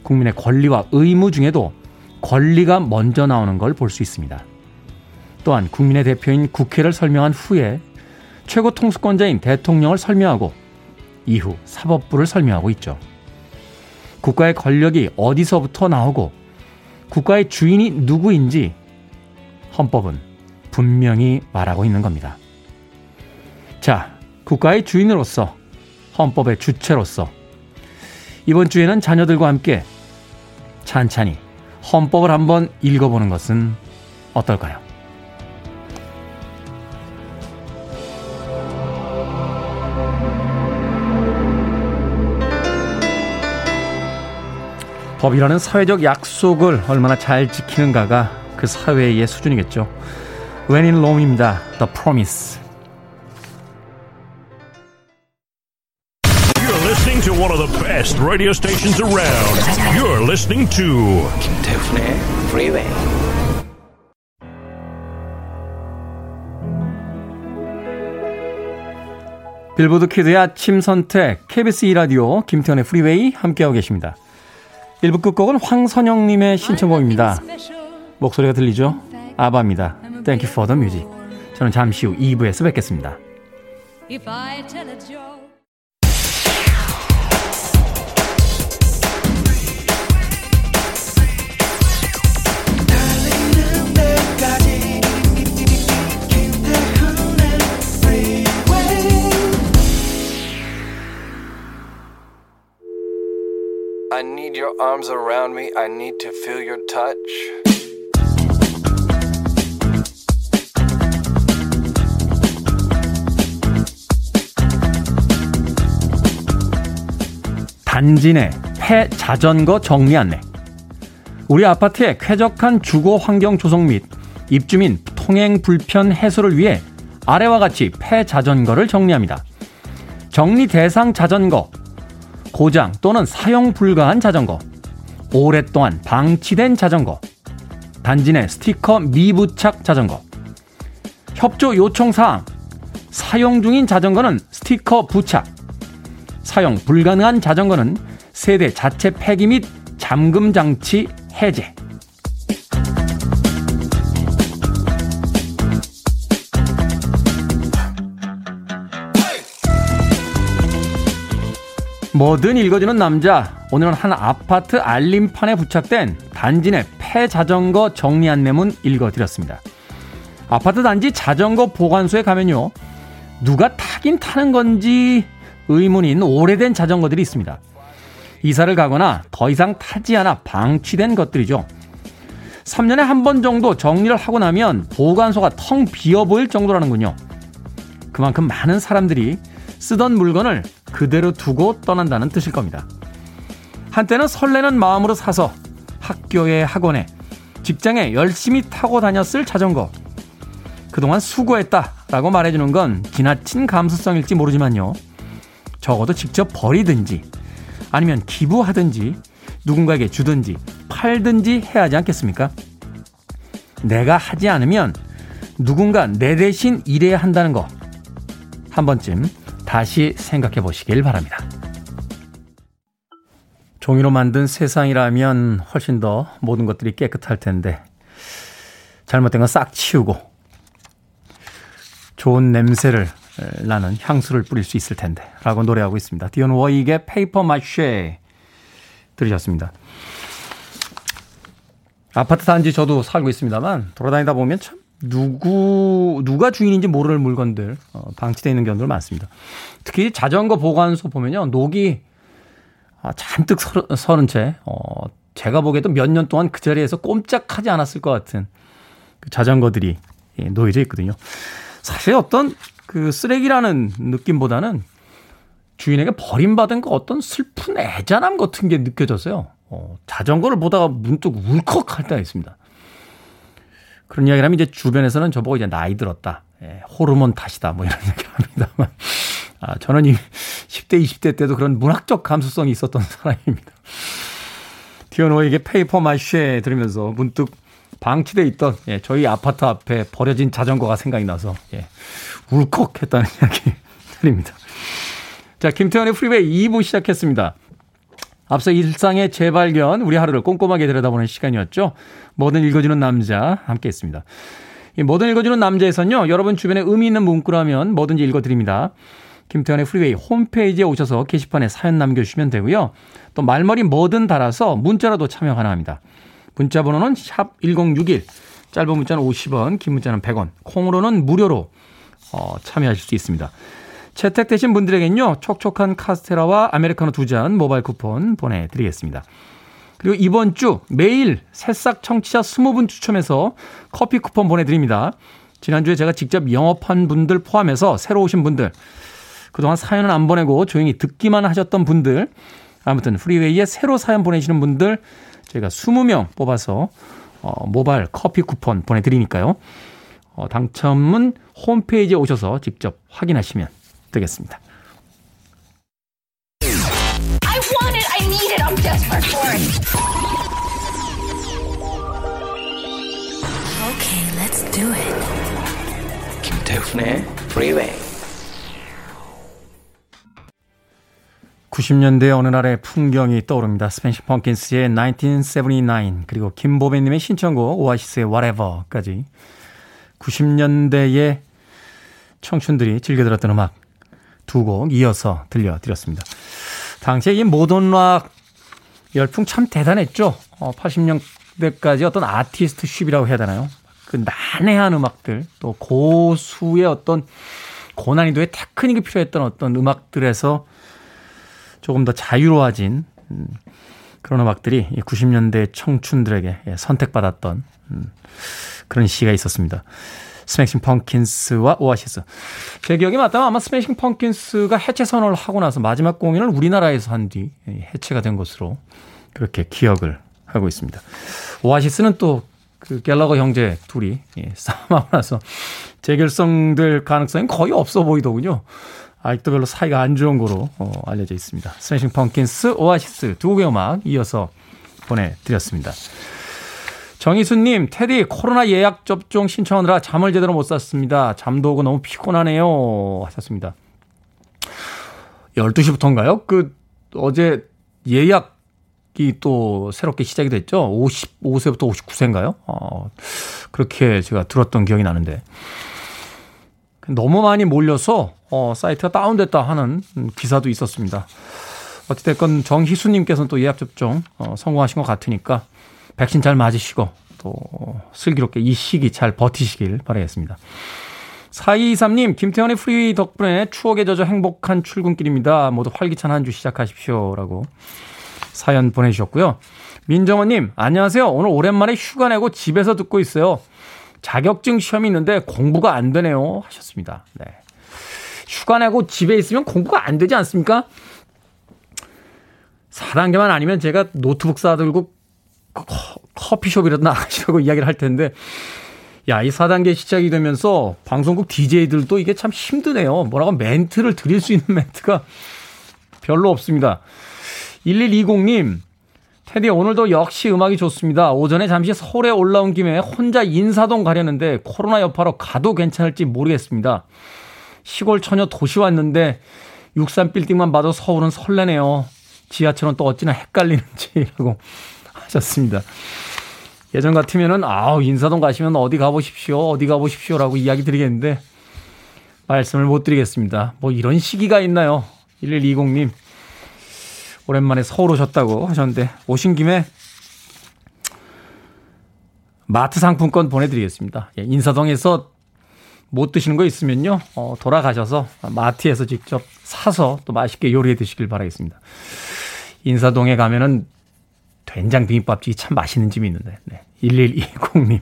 Speaker 2: 국민의 권리와 의무 중에도 권리가 먼저 나오는 걸 볼 수 있습니다. 또한 국민의 대표인 국회를 설명한 후에 최고 통수권자인 대통령을 설명하고 이후 사법부를 설명하고 있죠. 국가의 권력이 어디서부터 나오고 국가의 주인이 누구인지 헌법은 분명히 말하고 있는 겁니다. 자, 국가의 주인으로서 헌법의 주체로서 이번 주에는 자녀들과 함께 찬찬히 헌법을 한번 읽어보는 것은 어떨까요? 법이라는 사회적 약속을 얼마나 잘 지키는가가 그 사회의 수준이겠죠. In Rome입니다. The Promise.
Speaker 7: Best radio stations around. You're listening to
Speaker 3: 김태훈의 프리웨이
Speaker 2: Billboard kid의 아침 선택 KBS 2 라디오 김태훈의 프리웨이 함께하고 계십니다. 1부 끝곡은 황선영 님의 신청곡입니다. 목소리가 들리죠? ABBA입니다. Thank you for the music. 저는 잠시 후 2부에서 뵙겠습니다.
Speaker 8: I need your arms around me. I need to feel your touch.
Speaker 2: 단지 내 폐자전거 정리 안내. 우리 아파트의 쾌적한 주거 환경 조성 및 입주민 통행 불편 해소를 위해 아래와 같이 폐자전거를 정리합니다. 정리 대상 자전거, 고장 또는 사용 불가한 자전거, 오랫동안 방치된 자전거, 단지 내 스티커 미부착 자전거, 협조 요청 사항, 사용 중인 자전거는 스티커 부착, 사용 불가능한 자전거는 세대 자체 폐기 및 잠금 장치 해제. 뭐든 읽어주는 남자. 오늘은 한 아파트 알림판에 부착된 단지 내 폐자전거 정리 안내문 읽어드렸습니다. 아파트 단지 자전거 보관소에 가면요. 누가 타긴 타는 건지 의문인 오래된 자전거들이 있습니다. 이사를 가거나 더 이상 타지 않아 방치된 것들이죠. 3년에 한 번 정도 정리를 하고 나면 보관소가 텅 비어 보일 정도라는군요. 그만큼 많은 사람들이 쓰던 물건을 그대로 두고 떠난다는 뜻일 겁니다. 한때는 설레는 마음으로 사서 학교에 학원에 직장에 열심히 타고 다녔을 자전거. 그동안 수고했다 라고 말해주는 건 지나친 감수성일지 모르지만요. 적어도 직접 버리든지 아니면 기부하든지 누군가에게 주든지 팔든지 해야 하지 않겠습니까? 내가 하지 않으면 누군가 내 대신 일해야 한다는 거 한 번쯤 다시 생각해 보시길 바랍니다. 종이로 만든 세상이라면 훨씬 더 모든 것들이 깨끗할 텐데 잘못된 건 싹 치우고 좋은 냄새를 나는 향수를 뿌릴 수 있을 텐데 라고 노래하고 있습니다. Dionne Warwick의 Paper Mache 들으셨습니다. 아파트 단지 저도 살고 있습니다만 돌아다니다 보면 참 누구 누가 주인인지 모를 물건들 어, 방치되어 있는 경우들 많습니다. 특히 자전거 보관소 보면요 녹이 아, 잔뜩 서른 채 어, 제가 보기에도 몇 년 동안 그 자리에서 꼼짝하지 않았을 것 같은 그 자전거들이 예, 놓여져 있거든요. 사실 어떤 그 쓰레기라는 느낌보다는 주인에게 버림받은 그 어떤 슬픈 애잔함 같은 게 느껴졌어요. 어, 자전거를 보다가 문득 울컥할 때가 있습니다. 그런 이야기를 하면 이제 주변에서는 저보고 이제 나이 들었다. 예, 호르몬 탓이다. 뭐 이런 얘기를 합니다만. 아, 저는 이 10대, 20대 때도 그런 문학적 감수성이 있었던 사람입니다. Dionne Warwick의 Paper Mache 들으면서 문득 방치돼 있던 예, 저희 아파트 앞에 버려진 자전거가 생각이 나서 예, 울컥했다는 이야기 드립니다. 자, 김태훈의 프리웨이 2부 시작했습니다. 앞서 일상의 재발견, 우리 하루를 꼼꼼하게 들여다보는 시간이었죠. 뭐든 읽어주는 남자 함께 했습니다. 이 뭐든 읽어주는 남자에서는요, 여러분 주변에 의미 있는 문구라면 뭐든지 읽어드립니다. 김태훈의 프리웨이 홈페이지에 오셔서 게시판에 사연 남겨주시면 되고요. 또 말머리 뭐든 달아서 문자라도 참여 가능합니다. 문자 번호는 샵 1061, 짧은 문자는 50원, 긴 문자는 100원, 콩으로는 무료로 어, 참여하실 수 있습니다. 채택되신 분들에겐요, 촉촉한 카스테라와 아메리카노 두 잔 모바일 쿠폰 보내드리겠습니다. 그리고 이번 주 매일 새싹 청취자 20분 추첨해서 커피 쿠폰 보내드립니다. 지난주에 제가 직접 영업한 분들 포함해서 새로 오신 분들, 그동안 사연은 안 보내고 조용히 듣기만 하셨던 분들, 아무튼 프리웨이에 새로 사연 보내시는 분들 저희가 20명 뽑아서 어, 모바일 커피 쿠폰 보내드리니까요. 어, 당첨은 홈페이지에 오셔서 직접 확인하시면 되겠습니다. I want it, I need it, I'm desperate for it.
Speaker 8: Okay, let's do it. 김태훈의 Freeway.
Speaker 2: 90년대 어느 날의 풍경이 떠오릅니다. 스펜시 펑킨스의 1979 그리고 김보배님의 신청곡 오아시스의 Whatever까지 90년대의 청춘들이 즐겨 들었던 음악 두 곡 이어서 들려드렸습니다. 당시에 이 모던 락 열풍 참 대단했죠. 어, 80년대까지 어떤 아티스트 쉽이라고 해야 되나요? 그 난해한 음악들 또 고수의 어떤 고난이도의 테크닉이 필요했던 어떤 음악들에서 조금 더 자유로워진 음, 그런 음악들이 90년대 청춘들에게 예, 선택받았던 음, 그런 시기가 있었습니다. 스매싱 펑킨스와 오아시스. 제 기억에 맞다면 아마 스매싱 펑킨스가 해체 선언을 하고 나서 마지막 공연을 우리나라에서 한 뒤 해체가 된 것으로 그렇게 기억을 하고 있습니다. 오아시스는 또 그 갤러거 형제 둘이 예, 싸움하고 나서 재결성될 가능성이 거의 없어 보이더군요. 아직도 별로 사이가 안 좋은 거로 어, 알려져 있습니다. 스매싱 펑킨스, 오아시스 두 곡의 음악 이어서 보내드렸습니다. 정희수님, 테디 코로나 예약 접종 신청하느라 잠을 제대로 못 잤습니다. 잠도 오고 너무 피곤하네요. 하셨습니다. 12시부터인가요? 그 어제 예약이 또 새롭게 시작이 됐죠. 55세부터 59세인가요? 어, 그렇게 제가 들었던 기억이 나는데. 너무 많이 몰려서 어, 사이트가 다운됐다 하는 기사도 있었습니다. 어찌됐건 정희수님께서는 또 예약 접종 어, 성공하신 것 같으니까 백신 잘 맞으시고 또 슬기롭게 이 시기 잘 버티시길 바라겠습니다. 4223님, 김태훈의 프리웨이 덕분에 추억에 젖어 행복한 출근길입니다. 모두 활기찬 한 주 시작하십시오. 라고 사연 보내주셨고요. 민정원님, 안녕하세요. 오늘 오랜만에 휴가 내고 집에서 듣고 있어요. 자격증 시험이 있는데 공부가 안 되네요. 하셨습니다. 네. 휴가 내고 집에 있으면 공부가 안 되지 않습니까? 4단계만 아니면 제가 노트북 사들고 커피숍이라도 나가시라고 이야기를 할 텐데, 야, 이 4단계 시작이 되면서 방송국 DJ들도 이게 참 힘드네요. 뭐라고 멘트를 드릴 수 있는 멘트가 별로 없습니다. 1120님, 테디 오늘도 역시 음악이 좋습니다. 오전에 잠시 서울에 올라온 김에 혼자 인사동 가려는데 코로나 여파로 가도 괜찮을지 모르겠습니다. 시골 처녀 도시 왔는데 63 빌딩만 봐도 서울은 설레네요. 지하철은 또 어찌나 헷갈리는지라고 하셨습니다. 예전 같으면은 아우 인사동 가시면 어디 가보십시오 어디 가보십시오라고 이야기 드리겠는데 말씀을 못 드리겠습니다. 뭐 이런 시기가 있나요? 1120님 오랜만에 서울 오셨다고 하셨는데 오신 김에 마트 상품권 보내드리겠습니다. 예, 인사동에서 못 드시는 거 있으면요 어, 돌아가셔서 마트에서 직접 사서 또 맛있게 요리해 드시길 바라겠습니다. 인사동에 가면은 된장 비빔밥집이 참 맛있는 집이 있는데. 네. 1120님.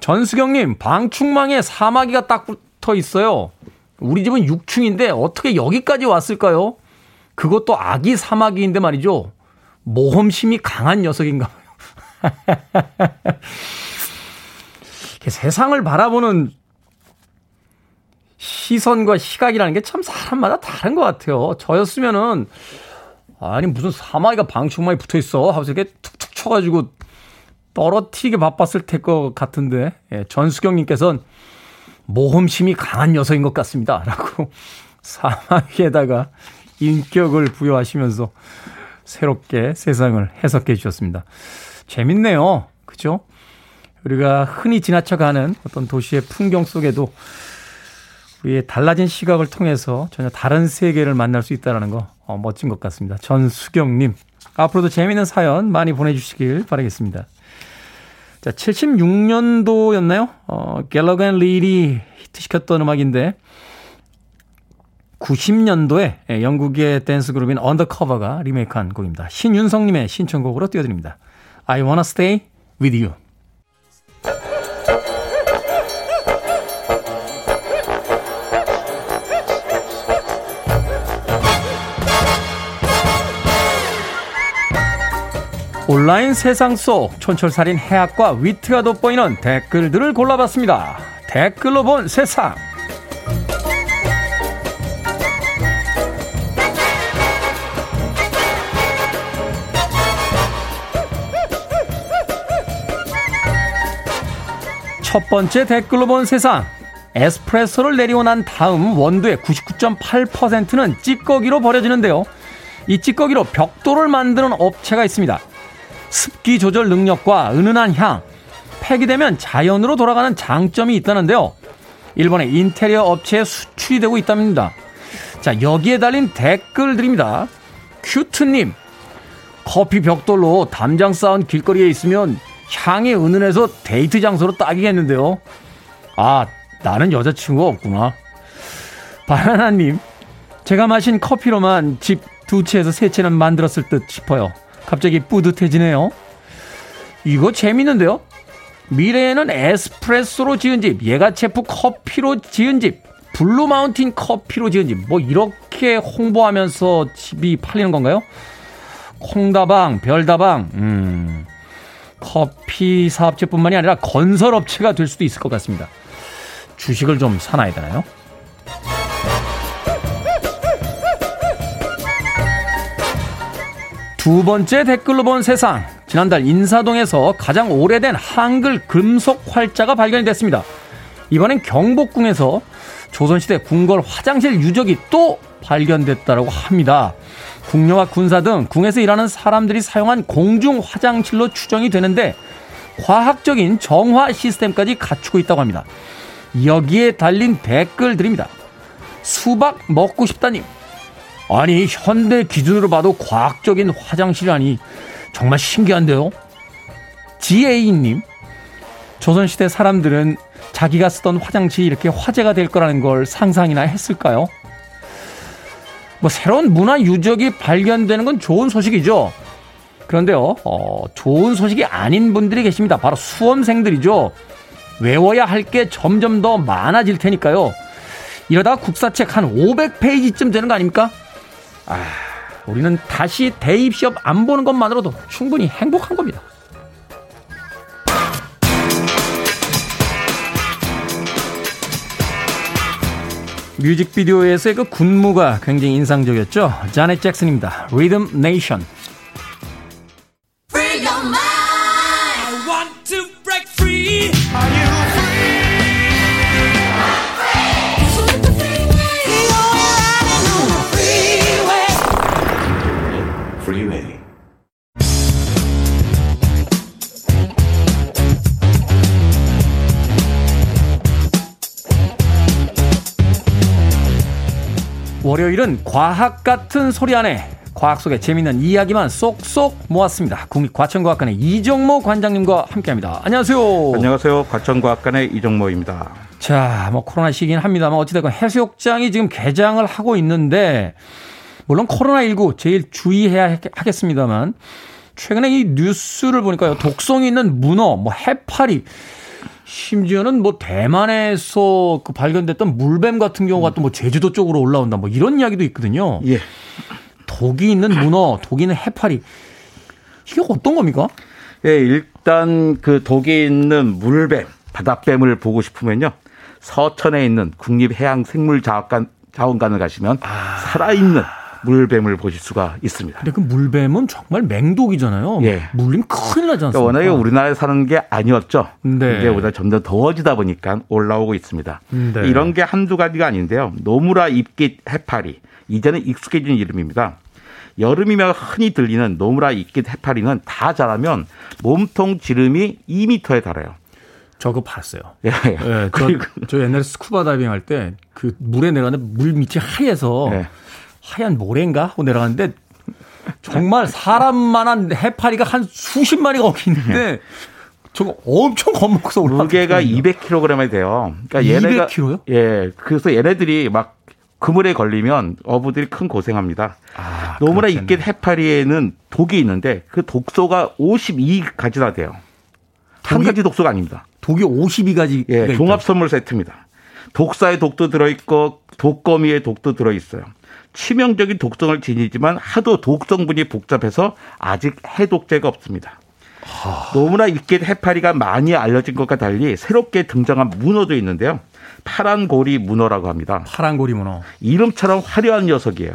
Speaker 2: 전수경님, 방충망에 사마귀가 딱 붙어 있어요. 우리 집은 6층인데 어떻게 여기까지 왔을까요? 그것도 아기 사마귀인데 말이죠. 모험심이 강한 녀석인가 봐요. 세상을 바라보는 시선과 시각이라는 게 참 사람마다 다른 것 같아요. 저였으면은 아니 무슨 사마귀가 방충망에 붙어 있어 하면서 이렇게 툭툭 쳐가지고 떨어뜨리게 바빴을 것 같은데 예, 전수경님께서는 모험심이 강한 녀석인 것 같습니다라고 사마귀에다가 인격을 부여하시면서 새롭게 세상을 해석해 주셨습니다. 재밌네요. 그죠? 우리가 흔히 지나쳐가는 어떤 도시의 풍경 속에도 우리의 달라진 시각을 통해서 전혀 다른 세계를 만날 수 있다는 거 어, 멋진 것 같습니다. 전수경님, 앞으로도 재미있는 사연 많이 보내주시길 바라겠습니다. 자, 76년도였나요? 어, Gallagher and Lyle이 히트시켰던 음악인데 90년도에 예, 영국의 댄스 그룹인 Undercover가 리메이크한 곡입니다. 신윤성님의 신청곡으로 띄워드립니다. I wanna stay with you. 온라인 세상 속 촌철살인 해학과 위트가 돋보이는 댓글들을 골라봤습니다. 댓글로 본 세상. 첫 번째 댓글로 본 세상. 에스프레소를 내리고 난 다음 원두의 99.8%는 찌꺼기로 버려지는데요. 이 찌꺼기로 벽돌을 만드는 업체가 있습니다. 습기 조절 능력과 은은한 향, 폐기되면 자연으로 돌아가는 장점이 있다는데요. 일본의 인테리어 업체에 수출이 되고 있답니다. 자, 여기에 달린 댓글들입니다. 큐트님, 커피 벽돌로 담장 쌓은 길거리에 있으면 향이 은은해서 데이트 장소로 딱이겠는데요. 아, 나는 여자친구가 없구나. 바나나님, 제가 마신 커피로만 집 두 채에서 세 채는 만들었을 듯 싶어요. 갑자기 뿌듯해지네요. 이거 재밌는데요? 미래에는 에스프레소로 지은 집, 예가체프 커피로 지은 집, Blue Mountain 커피로 지은 집, 뭐 이렇게 홍보하면서 집이 팔리는 건가요? 콩다방, 별다방, 음, 커피 사업체뿐만이 아니라 건설업체가 될 수도 있을 것 같습니다. 주식을 좀 사놔야 되나요? 두 번째 댓글로 본 세상. 지난달 인사동에서 가장 오래된 한글 금속 활자가 발견이 됐습니다. 이번엔 경복궁에서 조선시대 궁궐 화장실 유적이 또 발견됐다고 합니다. 궁녀와 군사 등 궁에서 일하는 사람들이 사용한 공중 화장실로 추정이 되는데 과학적인 정화 시스템까지 갖추고 있다고 합니다. 여기에 달린 댓글들입니다. 수박 먹고 싶다님. 아니 현대 기준으로 봐도 과학적인 화장실이라니 정말 신기한데요. GA님, 조선시대 사람들은 자기가 쓰던 화장실이 이렇게 화제가 될 거라는 걸 상상이나 했을까요? 뭐 새로운 문화 유적이 발견되는 건 좋은 소식이죠. 그런데요, 어, 좋은 소식이 아닌 분들이 계십니다. 바로 수험생들이죠. 외워야 할 게 점점 더 많아질 테니까요. 이러다가 국사책 한 500페이지쯤 되는 거 아닙니까? 아, 우리는 다시 대입 시험 안 보는 것만으로도 충분히 행복한 겁니다. 뮤직비디오에서의 그 군무가 굉장히 인상적이었죠. 자넷 잭슨입니다. 리듬 네이션. 월요일은 과학 같은 소리 안에 과학 속의 재미있는 이야기만 쏙쏙 모았습니다. 국립과천과학관의 이정모 관장님과 함께합니다. 안녕하세요.
Speaker 9: 안녕하세요. 과천과학관의 이정모입니다.
Speaker 2: 자, 뭐 코로나 시기긴 합니다만 어찌됐건 해수욕장이 지금 개장을 하고 있는데 물론 코로나19 제일 주의해야 하겠습니다만 최근에 이 뉴스를 보니까요. 독성이 있는 문어, 뭐 해파리 심지어는 뭐 대만에서 그 발견됐던 물뱀 같은 경우가 또 뭐 제주도 쪽으로 올라온다 뭐 이런 이야기도 있거든요.
Speaker 9: 예.
Speaker 2: 독이 있는 문어, 독이 있는 해파리. 이게 어떤 겁니까?
Speaker 9: 예, 일단 그 독이 있는 물뱀, 바닷뱀을 보고 싶으면요. 서천에 있는 국립해양생물자원관 자원관을 가시면 살아있는 물뱀을 보실 수가 있습니다.
Speaker 2: 근데 그 물뱀은 정말 맹독이잖아요.
Speaker 9: 예.
Speaker 2: 물리면 큰일 나지 않습니까?
Speaker 9: 워낙에 우리나라에 사는 게 아니었죠.
Speaker 2: 네.
Speaker 9: 이제 우리가 점점 더워지다 보니까 올라오고 있습니다.
Speaker 2: 네.
Speaker 9: 이런 게 한두 가지가 아닌데요. 노무라 입깃 해파리. 이제는 익숙해진 이름입니다. 여름이면 흔히 들리는 노무라 입깃 해파리는 다 자라면 몸통 지름이 2m에 달해요.
Speaker 2: 저 그거 봤어요.
Speaker 9: 예.
Speaker 2: 예, 저,
Speaker 9: 그리고
Speaker 2: 저 옛날에 스쿠버 다이빙 할 때 그 물에 내려가는데 물 밑이 하얘서
Speaker 9: 예.
Speaker 2: 하얀 모래인가 하고 내려가는데 정말 사람만한 해파리가 한 수십 마리가 거기 있는데 저거 엄청 겁먹어서 올라가.
Speaker 9: 무게가 200kg이 돼요. 그러니까 얘네가
Speaker 2: 200kg 요?
Speaker 9: 예. 그래서 얘네들이 막 그물에 걸리면 어부들이 큰 고생합니다.
Speaker 2: 아, 그렇겠네.
Speaker 9: 입깃 해파리에는 독이 있는데 그 독소가 52가지나 돼요. 한
Speaker 2: 독이-
Speaker 9: 가지 독소가 아닙니다.
Speaker 2: 독이 52가지.
Speaker 9: 예, 종합 선물 세트입니다. 독사의 독도 들어있고 독거미의 독도 들어있어요. 치명적인 독성을 지니지만 하도 독성분이 복잡해서 아직 해독제가 없습니다. 노무라 입깃 해파리가 많이 알려진 것과 달리 새롭게 등장한 문어도 있는데요. 파란 고리 문어라고 합니다.
Speaker 2: 파란 고리 문어.
Speaker 9: 이름처럼 화려한 녀석이에요.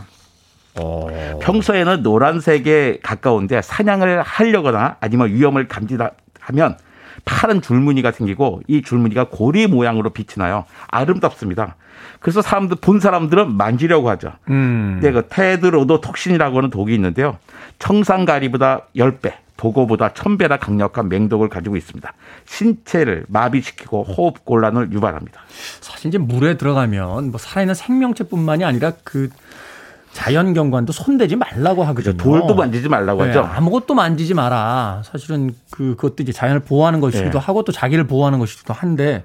Speaker 9: 평소에는 노란색에 가까운데 사냥을 하려거나 아니면 위험을 감지하면 파란 줄무늬가 생기고 이 줄무늬가 고리 모양으로 빛이 나요. 아름답습니다. 그래서 사람들 본 사람들은 만지려고 하죠.
Speaker 2: 음.
Speaker 9: 근데 그 테드로도 톡신이라고 하는 독이 있는데요. 청산가리보다 10배, 도고보다 1000배나 강력한 맹독을 가지고 있습니다. 신체를 마비시키고 호흡 곤란을 유발합니다.
Speaker 2: 사실 이제 물에 들어가면 뭐 살아있는 생명체뿐만이 아니라 그 자연 경관도 손대지 말라고 하거든요.
Speaker 9: 돌도 만지지 말라고
Speaker 2: 네,
Speaker 9: 하죠.
Speaker 2: 아무것도 만지지 마라. 사실은 그 그것도 이제 자연을 보호하는 것이기도
Speaker 9: 네.
Speaker 2: 하고 또 자기를 보호하는 것이기도 한데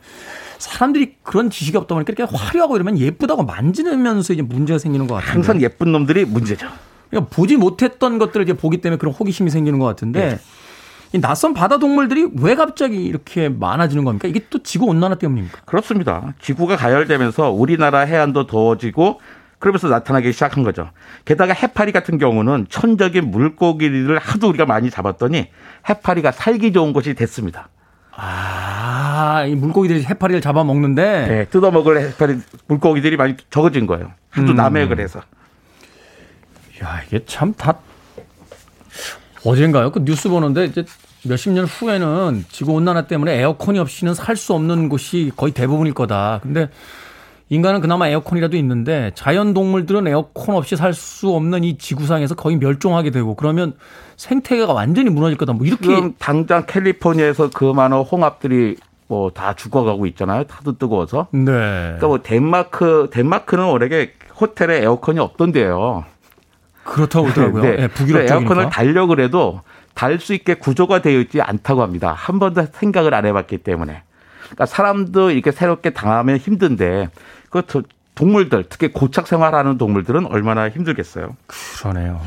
Speaker 2: 사람들이 그런 지식이 없다 보니까 이렇게 화려하고 이러면 예쁘다고 만지면서 이제 문제가 생기는 것 같은데.
Speaker 9: 항상 예쁜 놈들이 문제죠.
Speaker 2: 그러니까 보지 못했던 것들을 이제 보기 때문에 그런 호기심이 생기는 것 같은데
Speaker 9: 네.
Speaker 2: 이 낯선 바다 동물들이 왜 갑자기 이렇게 많아지는 겁니까? 이게 또 지구 온난화 때문입니까?
Speaker 9: 그렇습니다. 지구가 가열되면서 우리나라 해안도 더워지고 그러면서 나타나기 시작한 거죠. 게다가 해파리 같은 경우는 천적인 물고기를 하도 우리가 많이 잡았더니 해파리가 살기 좋은 곳이 됐습니다.
Speaker 2: 아, 이 물고기들이 해파리를 잡아먹는데
Speaker 9: 네, 뜯어먹을 해파리 물고기들이 많이 적어진 거예요. 하도
Speaker 2: 음.
Speaker 9: 남획을 해서.
Speaker 2: 야, 이게 참 다 어젠가요? 그 뉴스 보는데 이제 몇십 년 후에는 지구 온난화 때문에 에어컨이 없이는 살 수 없는 곳이 거의 대부분일 거다. 근데 인간은 그나마 에어컨이라도 있는데 자연 동물들은 에어컨 없이 살 수 없는 이 지구상에서 거의 멸종하게 되고 그러면 생태계가 완전히 무너질 거다. 뭐 이렇게
Speaker 9: 지금 당장 캘리포니아에서 그 많은 홍합들이 뭐 다 죽어가고 있잖아요. 하도 뜨거워서.
Speaker 2: 네.
Speaker 9: 그러니까 뭐 덴마크 덴마크는 원래 호텔에 에어컨이 없던데요.
Speaker 2: 그렇다고 그러더라고요.
Speaker 9: 네.
Speaker 2: 예, 북유럽
Speaker 9: 에어컨을. 달려 그래도 달 수 있게 구조가 되어 있지 않다고 합니다. 한 번도 생각을 안 해봤기 때문에. 그러니까 사람도 이렇게 새롭게 당하면 힘든데 그 동물들 특히 고착 생활하는 동물들은 얼마나 힘들겠어요.
Speaker 2: 그러네요.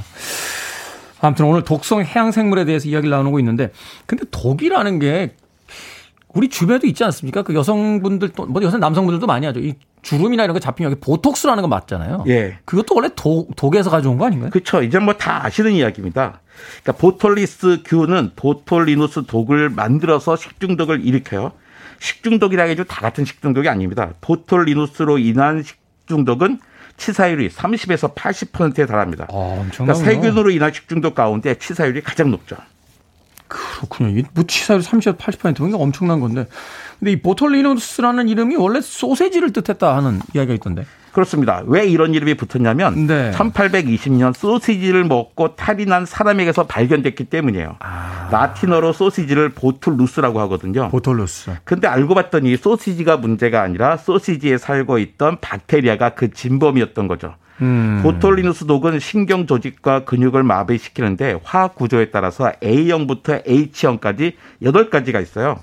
Speaker 2: 아무튼 오늘 독성 해양 생물에 대해서 이야기를 나누고 있는데 근데 독이라는 게 우리 주변에도 있지 않습니까? 그 여성분들 또, 뭐 여성 남성분들도 많이 하죠. 이 주름이나 이런 거 잡히면 여기 보톡스라는 거 맞잖아요.
Speaker 9: 예.
Speaker 2: 그것도 원래 독, 독에서 가져온 거 아닌가요?
Speaker 9: 그렇죠. 이제 뭐 다 아시는 이야기입니다. 그러니까 보톨리스 균은 보톨리누스 독을 만들어서 식중독을 일으켜요. 식중독이라 해도 다 같은 식중독이 아닙니다. 보톨리누스로 인한 식중독은 치사율이 30에서 80%에 달합니다. 아.
Speaker 2: 그러니까
Speaker 9: 세균으로 인한 식중독 가운데 치사율이 가장 높죠.
Speaker 2: 그렇군요. 뭐 치사율 30에서 80%면 엄청난 건데. 근데 이 보톨리누스라는 이름이 원래 소세지를 뜻했다 하는 이야기가 있던데.
Speaker 9: 그렇습니다. 왜 이런 이름이 붙었냐면 네. 1820년 소시지를 먹고 탈이 난 사람에게서 발견됐기 때문이에요. 아. 라틴어로 소시지를 보툴루스라고 하거든요.
Speaker 2: 보툴루스.
Speaker 9: 근데 알고 봤더니 소시지가 문제가 아니라 소시지에 살고 있던 박테리아가 그 진범이었던 거죠. 음. 보톨리누스 독은 신경 조직과 근육을 마비시키는데 화학 구조에 따라서 A형부터 H형까지 8가지가 있어요.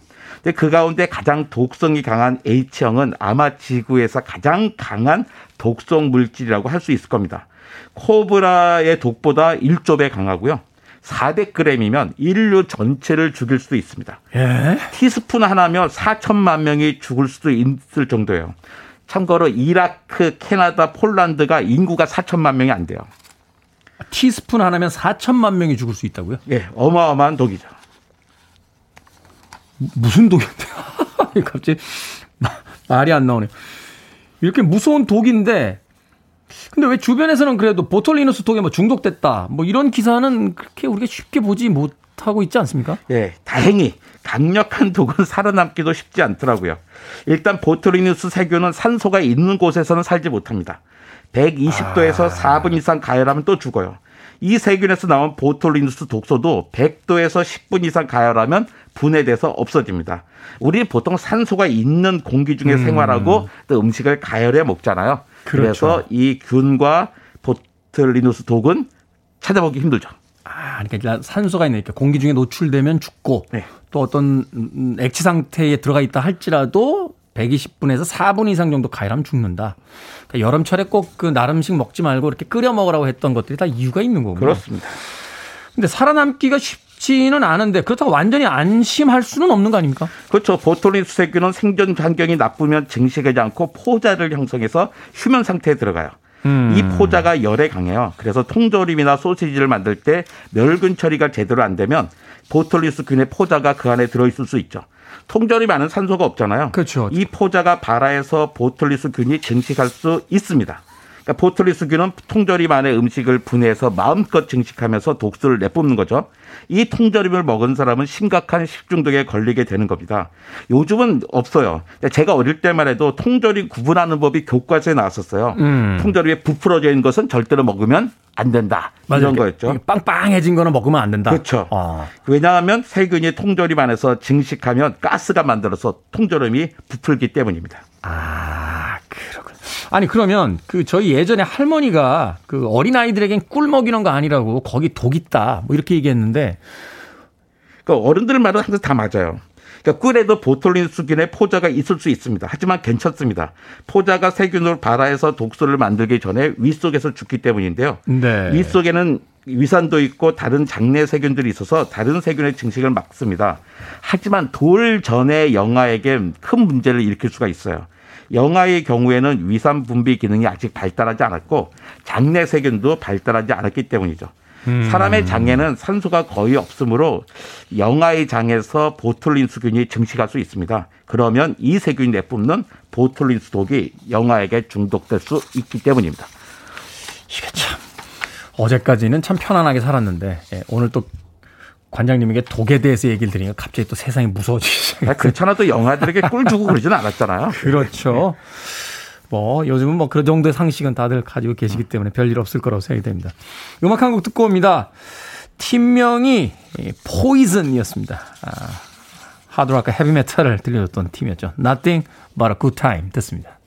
Speaker 9: 근데 그 가운데 가장 독성이 강한 H형은 아마 지구에서 가장 강한 독성 물질이라고 할 수 있을 겁니다. 코브라의 독보다 1조배 강하고요. 400g이면 인류 전체를 죽일 수도 있습니다. 예? 티스푼 하나면 4천만 명이 죽을 수도 있을 정도예요. 참고로 이라크, 캐나다, 폴란드가 인구가 4천만 명이 안 돼요.
Speaker 2: 티스푼 하나면 4천만 명이 죽을 수 있다고요?
Speaker 9: 예, 어마어마한 독이죠.
Speaker 2: 무슨 독인데? 갑자기 말이 안 나오네요. 이렇게 무서운 독인데 근데 왜 주변에서는 그래도 보톨리누스 독에 뭐 중독됐다 뭐 이런 기사는 그렇게 우리가 쉽게 보지 못하고 있지 않습니까?
Speaker 9: 예, 다행히 강력한 독은 살아남기도 쉽지 않더라고요. 일단 보톨리누스 세균은 산소가 있는 곳에서는 살지 못합니다. 120도에서 아. 4분 이상 가열하면 또 죽어요. 이 세균에서 나온 보톨리누스 독소도 100도에서 10분 이상 가열하면 분해돼서 없어집니다. 우리 보통 산소가 있는 공기 중에 음. 생활하고 또 음식을 가열해 먹잖아요. 그렇죠. 그래서 이 균과 보톨리누스 독은 찾아보기 힘들죠.
Speaker 2: 아, 그러니까 산소가 있는 그 공기 중에 노출되면 죽고 네. 또 어떤 액체 상태에 들어가 있다 할지라도 120분에서 4분 이상 정도 가열하면 죽는다. 그러니까 여름철에 꼭 그 나름식 먹지 말고 이렇게 끓여 먹으라고 했던 것들이 다 이유가 있는 거고.
Speaker 9: 그렇습니다.
Speaker 2: 근데 살아남기가 쉽지는 않은데 그렇다고 완전히 안심할 수는 없는 거 아닙니까?
Speaker 9: 그렇죠. 보톨리스 세균은 생존 환경이 나쁘면 증식하지 않고 포자를 형성해서 휴면 상태에 들어가요. 음. 이 포자가 열에 강해요. 그래서 통조림이나 소시지를 만들 때 멸균 처리가 제대로 안 되면 보톨리스 균의 포자가 그 안에 들어있을 수 있죠. 통조림 안은 산소가 없잖아요.
Speaker 2: 그렇죠.
Speaker 9: 이 포자가 발화해서 보톨리스 균이 증식할 수 있습니다. 그러니까 보톨리스균은 통조림 안에 음식을 분해해서 마음껏 증식하면서 독소를 내뿜는 거죠. 이 통조림을 먹은 사람은 심각한 식중독에 걸리게 되는 겁니다. 요즘은 없어요. 제가 어릴 때만 해도 통조림 구분하는 법이 교과서에 나왔었어요. 음. 통조림에 부풀어져 있는 것은 절대로 먹으면 안 된다. 맞아요. 이런 거였죠.
Speaker 2: 빵빵해진 거는 먹으면 안 된다.
Speaker 9: 그렇죠. 아. 왜냐하면 세균이 통조림 안에서 증식하면 가스가 만들어서 통조림이 부풀기 때문입니다.
Speaker 2: 아, 그렇군요. 아니 그러면 그 저희 예전에 할머니가 그 어린 아이들에겐 꿀 먹이는 거 아니라고 거기 독 있다 뭐 이렇게 얘기했는데
Speaker 9: 그 어른들 말은 항상 다 맞아요. 그러니까 꿀에도 보톨린 수균의 포자가 있을 수 있습니다. 하지만 괜찮습니다. 포자가 세균으로 발화해서 독소를 만들기 전에 위 속에서 죽기 때문인데요. 네. 위 속에는 위산도 있고 다른 장내 세균들이 있어서 다른 세균의 증식을 막습니다. 하지만 돌 전에 영아에게 큰 문제를 일으킬 수가 있어요. 영아의 경우에는 위산 분비 기능이 아직 발달하지 않았고 장내 세균도 발달하지 않았기 때문이죠. 음. 사람의 장에는 산소가 거의 없으므로 영아의 장에서 보툴린수균이 증식할 수 있습니다. 그러면 이 세균이 내뿜는 보툴린수 독이 영아에게 중독될 수 있기 때문입니다.
Speaker 2: 이게 참 어제까지는 참 편안하게 살았는데 예, 오늘 또 관장님에게 독에 대해서 얘기를 들으니까 갑자기 또 세상이 무서워지시죠.
Speaker 9: 아, 그렇잖아 도 영아들에게 꿀 주고 그러지는 않았잖아요.
Speaker 2: 그렇죠. 뭐 요즘은 뭐 그런 정도의 상식은 다들 가지고 계시기 때문에 별일 없을 거라고 생각이 됩니다. 음악 한 곡 듣고 옵니다. 팀명이 포이즌이었습니다. 아, 하드락과 헤비메탈을 들려줬던 팀이었죠. Nothing but a good time 듣습니다.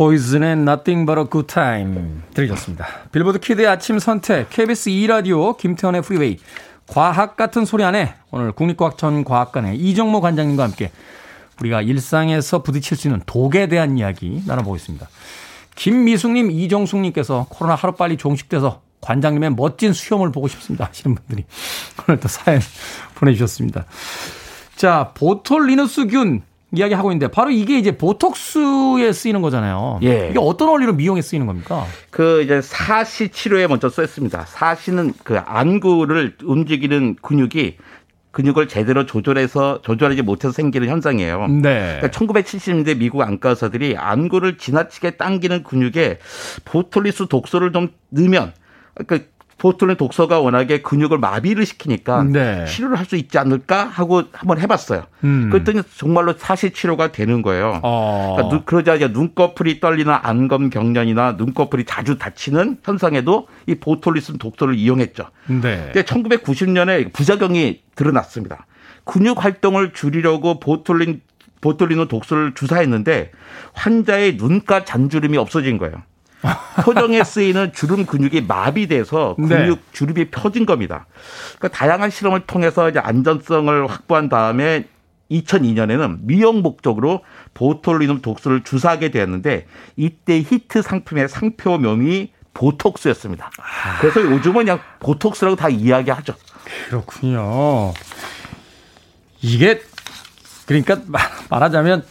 Speaker 2: Poison의 Nothing But a Good Time 들으셨습니다. Billboard kid의 아침 선택 KBS 2라디오 김태훈의 프리웨이 과학 같은 소리 하네 오늘 국립과천과학관의 이정모 관장님과 함께 우리가 일상에서 부딪힐 수 있는 독에 대한 이야기 나눠보겠습니다. 김미숙님, 이정숙님께서 코로나 하루빨리 종식돼서 관장님의 멋진 수염을 보고 싶습니다 하시는 분들이 오늘 또 사연 보내주셨습니다. 자, 보툴리누스균 이야기하고 있는데 바로 이게 이제 보톡스에 쓰이는 거잖아요.
Speaker 9: 예.
Speaker 2: 이게 어떤 원리로 미용에 쓰이는 겁니까?
Speaker 9: 그 이제 사시 치료에 먼저 썼습니다. 사시는 그 안구를 움직이는 근육이 근육을 제대로 조절해서 조절하지 못해서 생기는 현상이에요.
Speaker 2: 네.
Speaker 9: 그러니까 1970년대 미국 안과 의사들이 안구를 지나치게 당기는 근육에 보톨리스 독소를 좀 넣으면 그 보톨린 독소가 워낙에 근육을 마비를 시키니까
Speaker 2: 네.
Speaker 9: 치료를 할 수 있지 않을까 하고 한번 해봤어요.
Speaker 2: 음.
Speaker 9: 그랬더니 정말로 사시 치료가 되는 거예요.
Speaker 2: 어.
Speaker 9: 그러니까 눈- 그러자 이제 눈꺼풀이 떨리는 안검 경련이나 눈꺼풀이 자주 다치는 현상에도 이 보톨리스 독소를 이용했죠.
Speaker 2: 네.
Speaker 9: 근데 1990년에 부작용이 드러났습니다. 근육 활동을 줄이려고 보톨린 보톨리노 독소를 주사했는데 환자의 눈가 잔주름이 없어진 거예요. 표정에 쓰이는 주름 근육이 마비돼서
Speaker 2: 네.
Speaker 9: 근육 주름이 펴진 겁니다. 그러니까 다양한 실험을 통해서 이제 안전성을 확보한 다음에 2002년에는 미용 목적으로 보톨리눔 독소를 주사하게 되었는데 이때 히트 상품의 상표명이 보톡스였습니다. 그래서 요즘은 그냥 보톡스라고 다 이야기하죠.
Speaker 2: 그렇군요. 이게 그러니까 말- 말하자면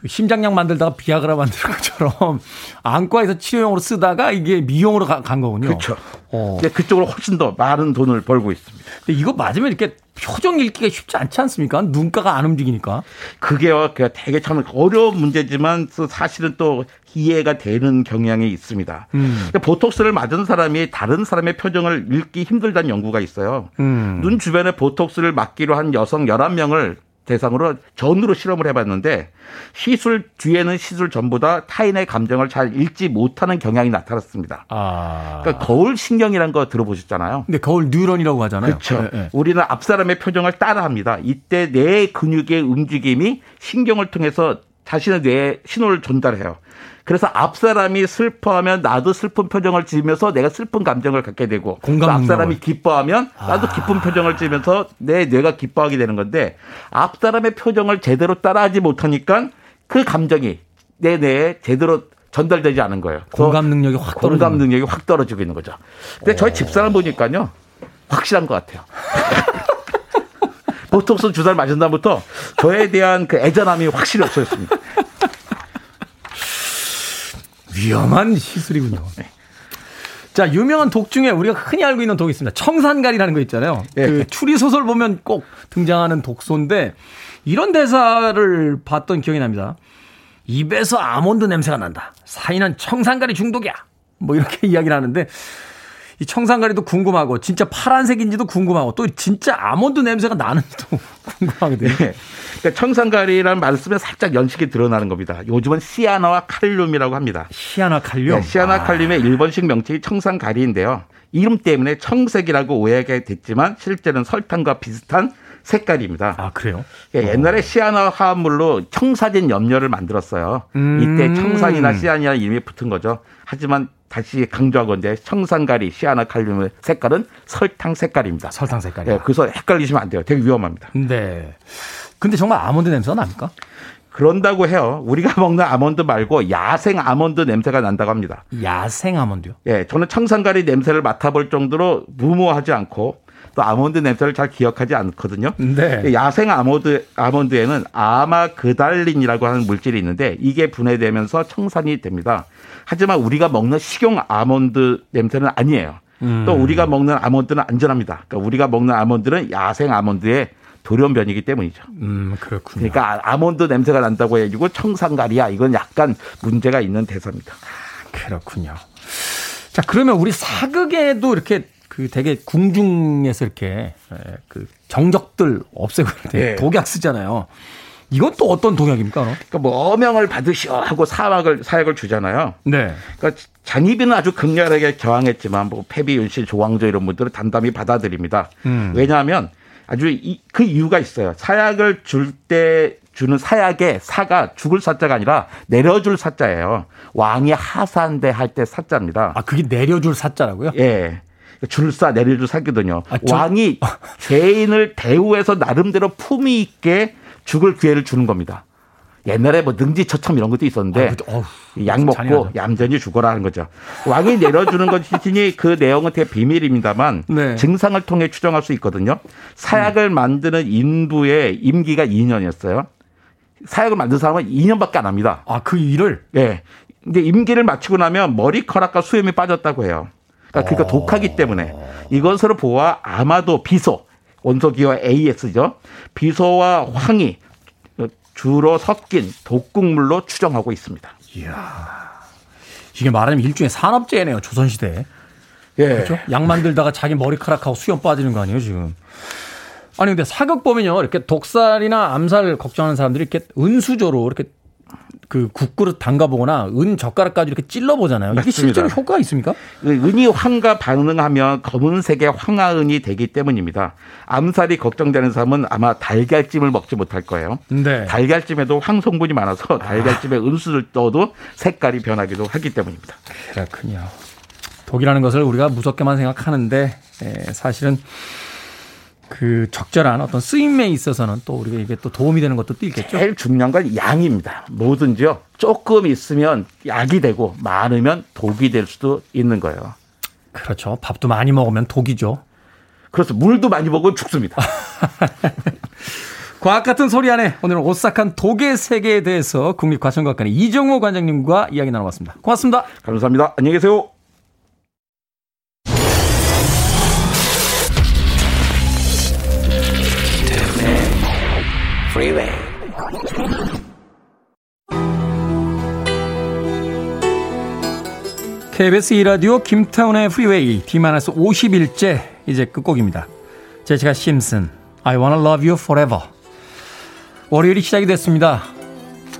Speaker 2: 그 심장약 만들다가 비아그라 만드는 것처럼 안과에서 치료용으로 쓰다가 이게 미용으로 가- 간 거군요.
Speaker 9: 그렇죠.
Speaker 2: 어.
Speaker 9: 근데 그쪽으로 훨씬 더 많은 돈을 벌고 있습니다.
Speaker 2: 근데 이거 맞으면 이렇게 표정 읽기가 쉽지 않지 않습니까? 눈가가 안 움직이니까.
Speaker 9: 그게요, 그 되게 참 어려운 문제지만 또 사실은 또 이해가 되는 경향이 있습니다.
Speaker 2: 음.
Speaker 9: 보톡스를 맞은 사람이 다른 사람의 표정을 읽기 힘들다는 연구가 있어요.
Speaker 2: 음.
Speaker 9: 눈 주변에 보톡스를 맞기로 한 여성 11명을 대상으로 전으로 실험을 해봤는데 시술 뒤에는 시술 전보다 타인의 감정을 잘 읽지 못하는 경향이 나타났습니다.
Speaker 2: 아.
Speaker 9: 그러니까 거울 신경이라는 거 들어보셨잖아요.
Speaker 2: 근데 거울 뉴런이라고 하잖아요.
Speaker 9: 그렇죠.
Speaker 2: 예, 예.
Speaker 9: 우리는 앞 사람의 표정을 따라합니다. 이때 내 근육의 움직임이 신경을 통해서 자신의 뇌에 신호를 전달해요. 그래서 앞 사람이 슬퍼하면 나도 슬픈 표정을 지으면서 내가 슬픈 감정을 갖게 되고 앞. 사람이 기뻐하면 나도 기쁜 표정을 지으면서 내 뇌가 기뻐하게 되는 건데 앞 사람의 표정을 제대로 따라하지 못하니까 그 감정이 내 뇌에 제대로 전달되지 않은 거예요.
Speaker 2: 공감 능력이 확 떨어지는
Speaker 9: 공감 능력이 확 떨어지고 있는 거죠. 근데 저희 집사람 보니까요 확실한 것 같아요. 보톡스 주사를 맞은 다음부터 저에 대한 그 애잔함이 확실히 없어졌습니다.
Speaker 2: 위험한 시술이군요.
Speaker 9: 네.
Speaker 2: 자, 유명한 독 중에 우리가 흔히 알고 있는 독이 있습니다. 청산가리라는 거 있잖아요.
Speaker 9: 예.
Speaker 2: 그 추리 소설 보면 꼭 등장하는 독소인데 이런 대사를 봤던 기억이 납니다. 입에서 아몬드 냄새가 난다. 사인은 청산가리 중독이야. 뭐 이렇게 이야기를 하는데 이 청산가리도 궁금하고 진짜 파란색인지도 궁금하고 또 진짜 아몬드 냄새가 나는지도 궁금하거든요.
Speaker 9: 네. 그러니까 청산가리라는 말씀에 살짝 연식이 드러나는 겁니다. 요즘은 시아나와 칼륨이라고 합니다.
Speaker 2: 시아나 칼륨.
Speaker 9: 네, 시아나 칼륨의 일본식 명칭이 청산가리인데요. 이름 때문에 청색이라고 오해하게 됐지만 실제는 설탕과 비슷한 색깔입니다.
Speaker 2: 아, 그래요?
Speaker 9: 예, 옛날에 시아나 화합물로 청사진 염료를 만들었어요.
Speaker 2: 음.
Speaker 9: 이때 청산이나 시아니라는 이름이 붙은 거죠. 하지만 다시 강조하건데 청산가리, 시아나 칼륨의 색깔은 설탕 색깔입니다.
Speaker 2: 설탕 색깔이요.
Speaker 9: 예, 그래서 헷갈리시면 안 돼요. 되게 위험합니다.
Speaker 2: 네. 근데 정말 아몬드 냄새가 납니까?
Speaker 9: 그런다고 해요. 우리가 먹는 아몬드 말고 야생 아몬드 냄새가 난다고 합니다.
Speaker 2: 야생 아몬드요?
Speaker 9: 예, 저는 청산가리 냄새를 맡아볼 정도로 무모하지 않고 또 아몬드 냄새를 잘 기억하지 않거든요.
Speaker 2: 네.
Speaker 9: 야생 아몬드 아몬드에는 아마그달린이라고 하는 물질이 있는데 이게 분해되면서 청산이 됩니다. 하지만 우리가 먹는 식용 아몬드 냄새는 아니에요. 또 우리가 먹는 아몬드는 안전합니다. 그러니까 우리가 먹는 아몬드는 야생 아몬드의 돌연변이기 때문이죠.
Speaker 2: 음, 그렇군요.
Speaker 9: 그러니까 아- 아몬드 냄새가 난다고 해가지고 청산가리야 이건 약간 문제가 있는 대사입니다.
Speaker 2: 그렇군요. 자, 그러면 우리 사극에도 이렇게 그 되게 궁중에서 이렇게 에, 그 정적들 없애고
Speaker 9: 예.
Speaker 2: 독약 쓰잖아요. 이건 또 어떤 독약입니까? 그럼?
Speaker 9: 그러니까 뭐 어명을 받으시오 하고 사막을 사약을 주잖아요.
Speaker 2: 네.
Speaker 9: 그러니까 잔입이는 아주 극렬하게 저항했지만 뭐 패비윤실, 조광조 이런 분들은 담담히 받아들입니다.
Speaker 2: 음.
Speaker 9: 왜냐하면 아주 이, 그 이유가 있어요. 사약을 줄 때 주는 사약의 사가 죽을 사자가 아니라 내려줄 사자예요. 왕이 하산대 할 때 사자입니다.
Speaker 2: 아, 그게 내려줄 사자라고요?
Speaker 9: 예. 줄사 내려줄 사기거든요.
Speaker 2: 아, 저-
Speaker 9: 왕이 죄인을 대우해서 나름대로 품위 있게 죽을 기회를 주는 겁니다. 옛날에 뭐 능지처참 이런 것도 있었는데
Speaker 2: 아. 어휴,
Speaker 9: 약 먹고
Speaker 2: 잔인하죠.
Speaker 9: 얌전히 죽어라 하는 거죠. 왕이 내려주는 것이니 그 내용은 되게 비밀입니다만
Speaker 2: 네.
Speaker 9: 증상을 통해 추정할 수 있거든요. 사약을 만드는 인부의 임기가 2년이었어요. 사약을 만든 사람은 2년밖에 안 합니다.
Speaker 2: 아, 그 일을
Speaker 9: 예. 근데 임기를 마치고 나면 머리카락과 수염이 빠졌다고 해요. 그러니까, 그러니까 독하기 때문에 이것으로 보아 아마도 비소 원소기와 AS죠. 비소와 황이 주로 섞인 독극물로 추정하고 있습니다.
Speaker 2: 이게 말하면 일종의 산업재해네요. 조선시대에.
Speaker 9: 예.
Speaker 2: 그렇죠? 약 만들다가 자기 머리카락하고 수염 빠지는 거 아니에요, 지금. 아니, 근데 사극 보면요. 이렇게 독살이나 암살 걱정하는 사람들이 이렇게 은수저로 이렇게 그 국그릇 담가보거나 은 젓가락까지 이렇게 찔러보잖아요. 이게
Speaker 9: 맞습니다.
Speaker 2: 실제로 효과가 있습니까?
Speaker 9: 그 은이 황과 반응하면 검은색의 황화은이 되기 때문입니다. 암살이 걱정되는 사람은 아마 달걀찜을 먹지 못할 거예요.
Speaker 2: 네.
Speaker 9: 달걀찜에도 황 성분이 많아서 달걀찜에 은수를 떠도 색깔이 변하기도 하기 때문입니다.
Speaker 2: 그렇군요. 독이라는 것을 우리가 무섭게만 생각하는데 에, 사실은 그 적절한 어떤 쓰임에 있어서는 또 우리가 이게 또 도움이 되는 것도 또 있겠죠.
Speaker 9: 제일 중요한 건 양입니다. 뭐든지요. 조금 있으면 약이 되고 많으면 독이 될 수도 있는 거예요.
Speaker 2: 그렇죠. 밥도 많이 먹으면 독이죠.
Speaker 9: 그래서 물도 많이 먹으면 죽습니다.
Speaker 2: 과학 같은 소리 안에 오늘은 오싹한 독의 세계에 대해서 국립과천과학관의 이정호 관장님과 이야기 나눠봤습니다. 고맙습니다.
Speaker 9: 감사합니다. 안녕히 계세요.
Speaker 3: Freeway.
Speaker 2: KBS 2라디오 김태훈의 프리웨이 D-51째 이제 끝곡입니다. 제시카 심슨 I wanna love you forever 월요일이 시작이 됐습니다.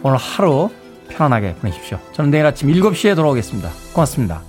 Speaker 2: 오늘 하루 편안하게 보내십시오. 저는 내일 아침 7시에 돌아오겠습니다. 고맙습니다.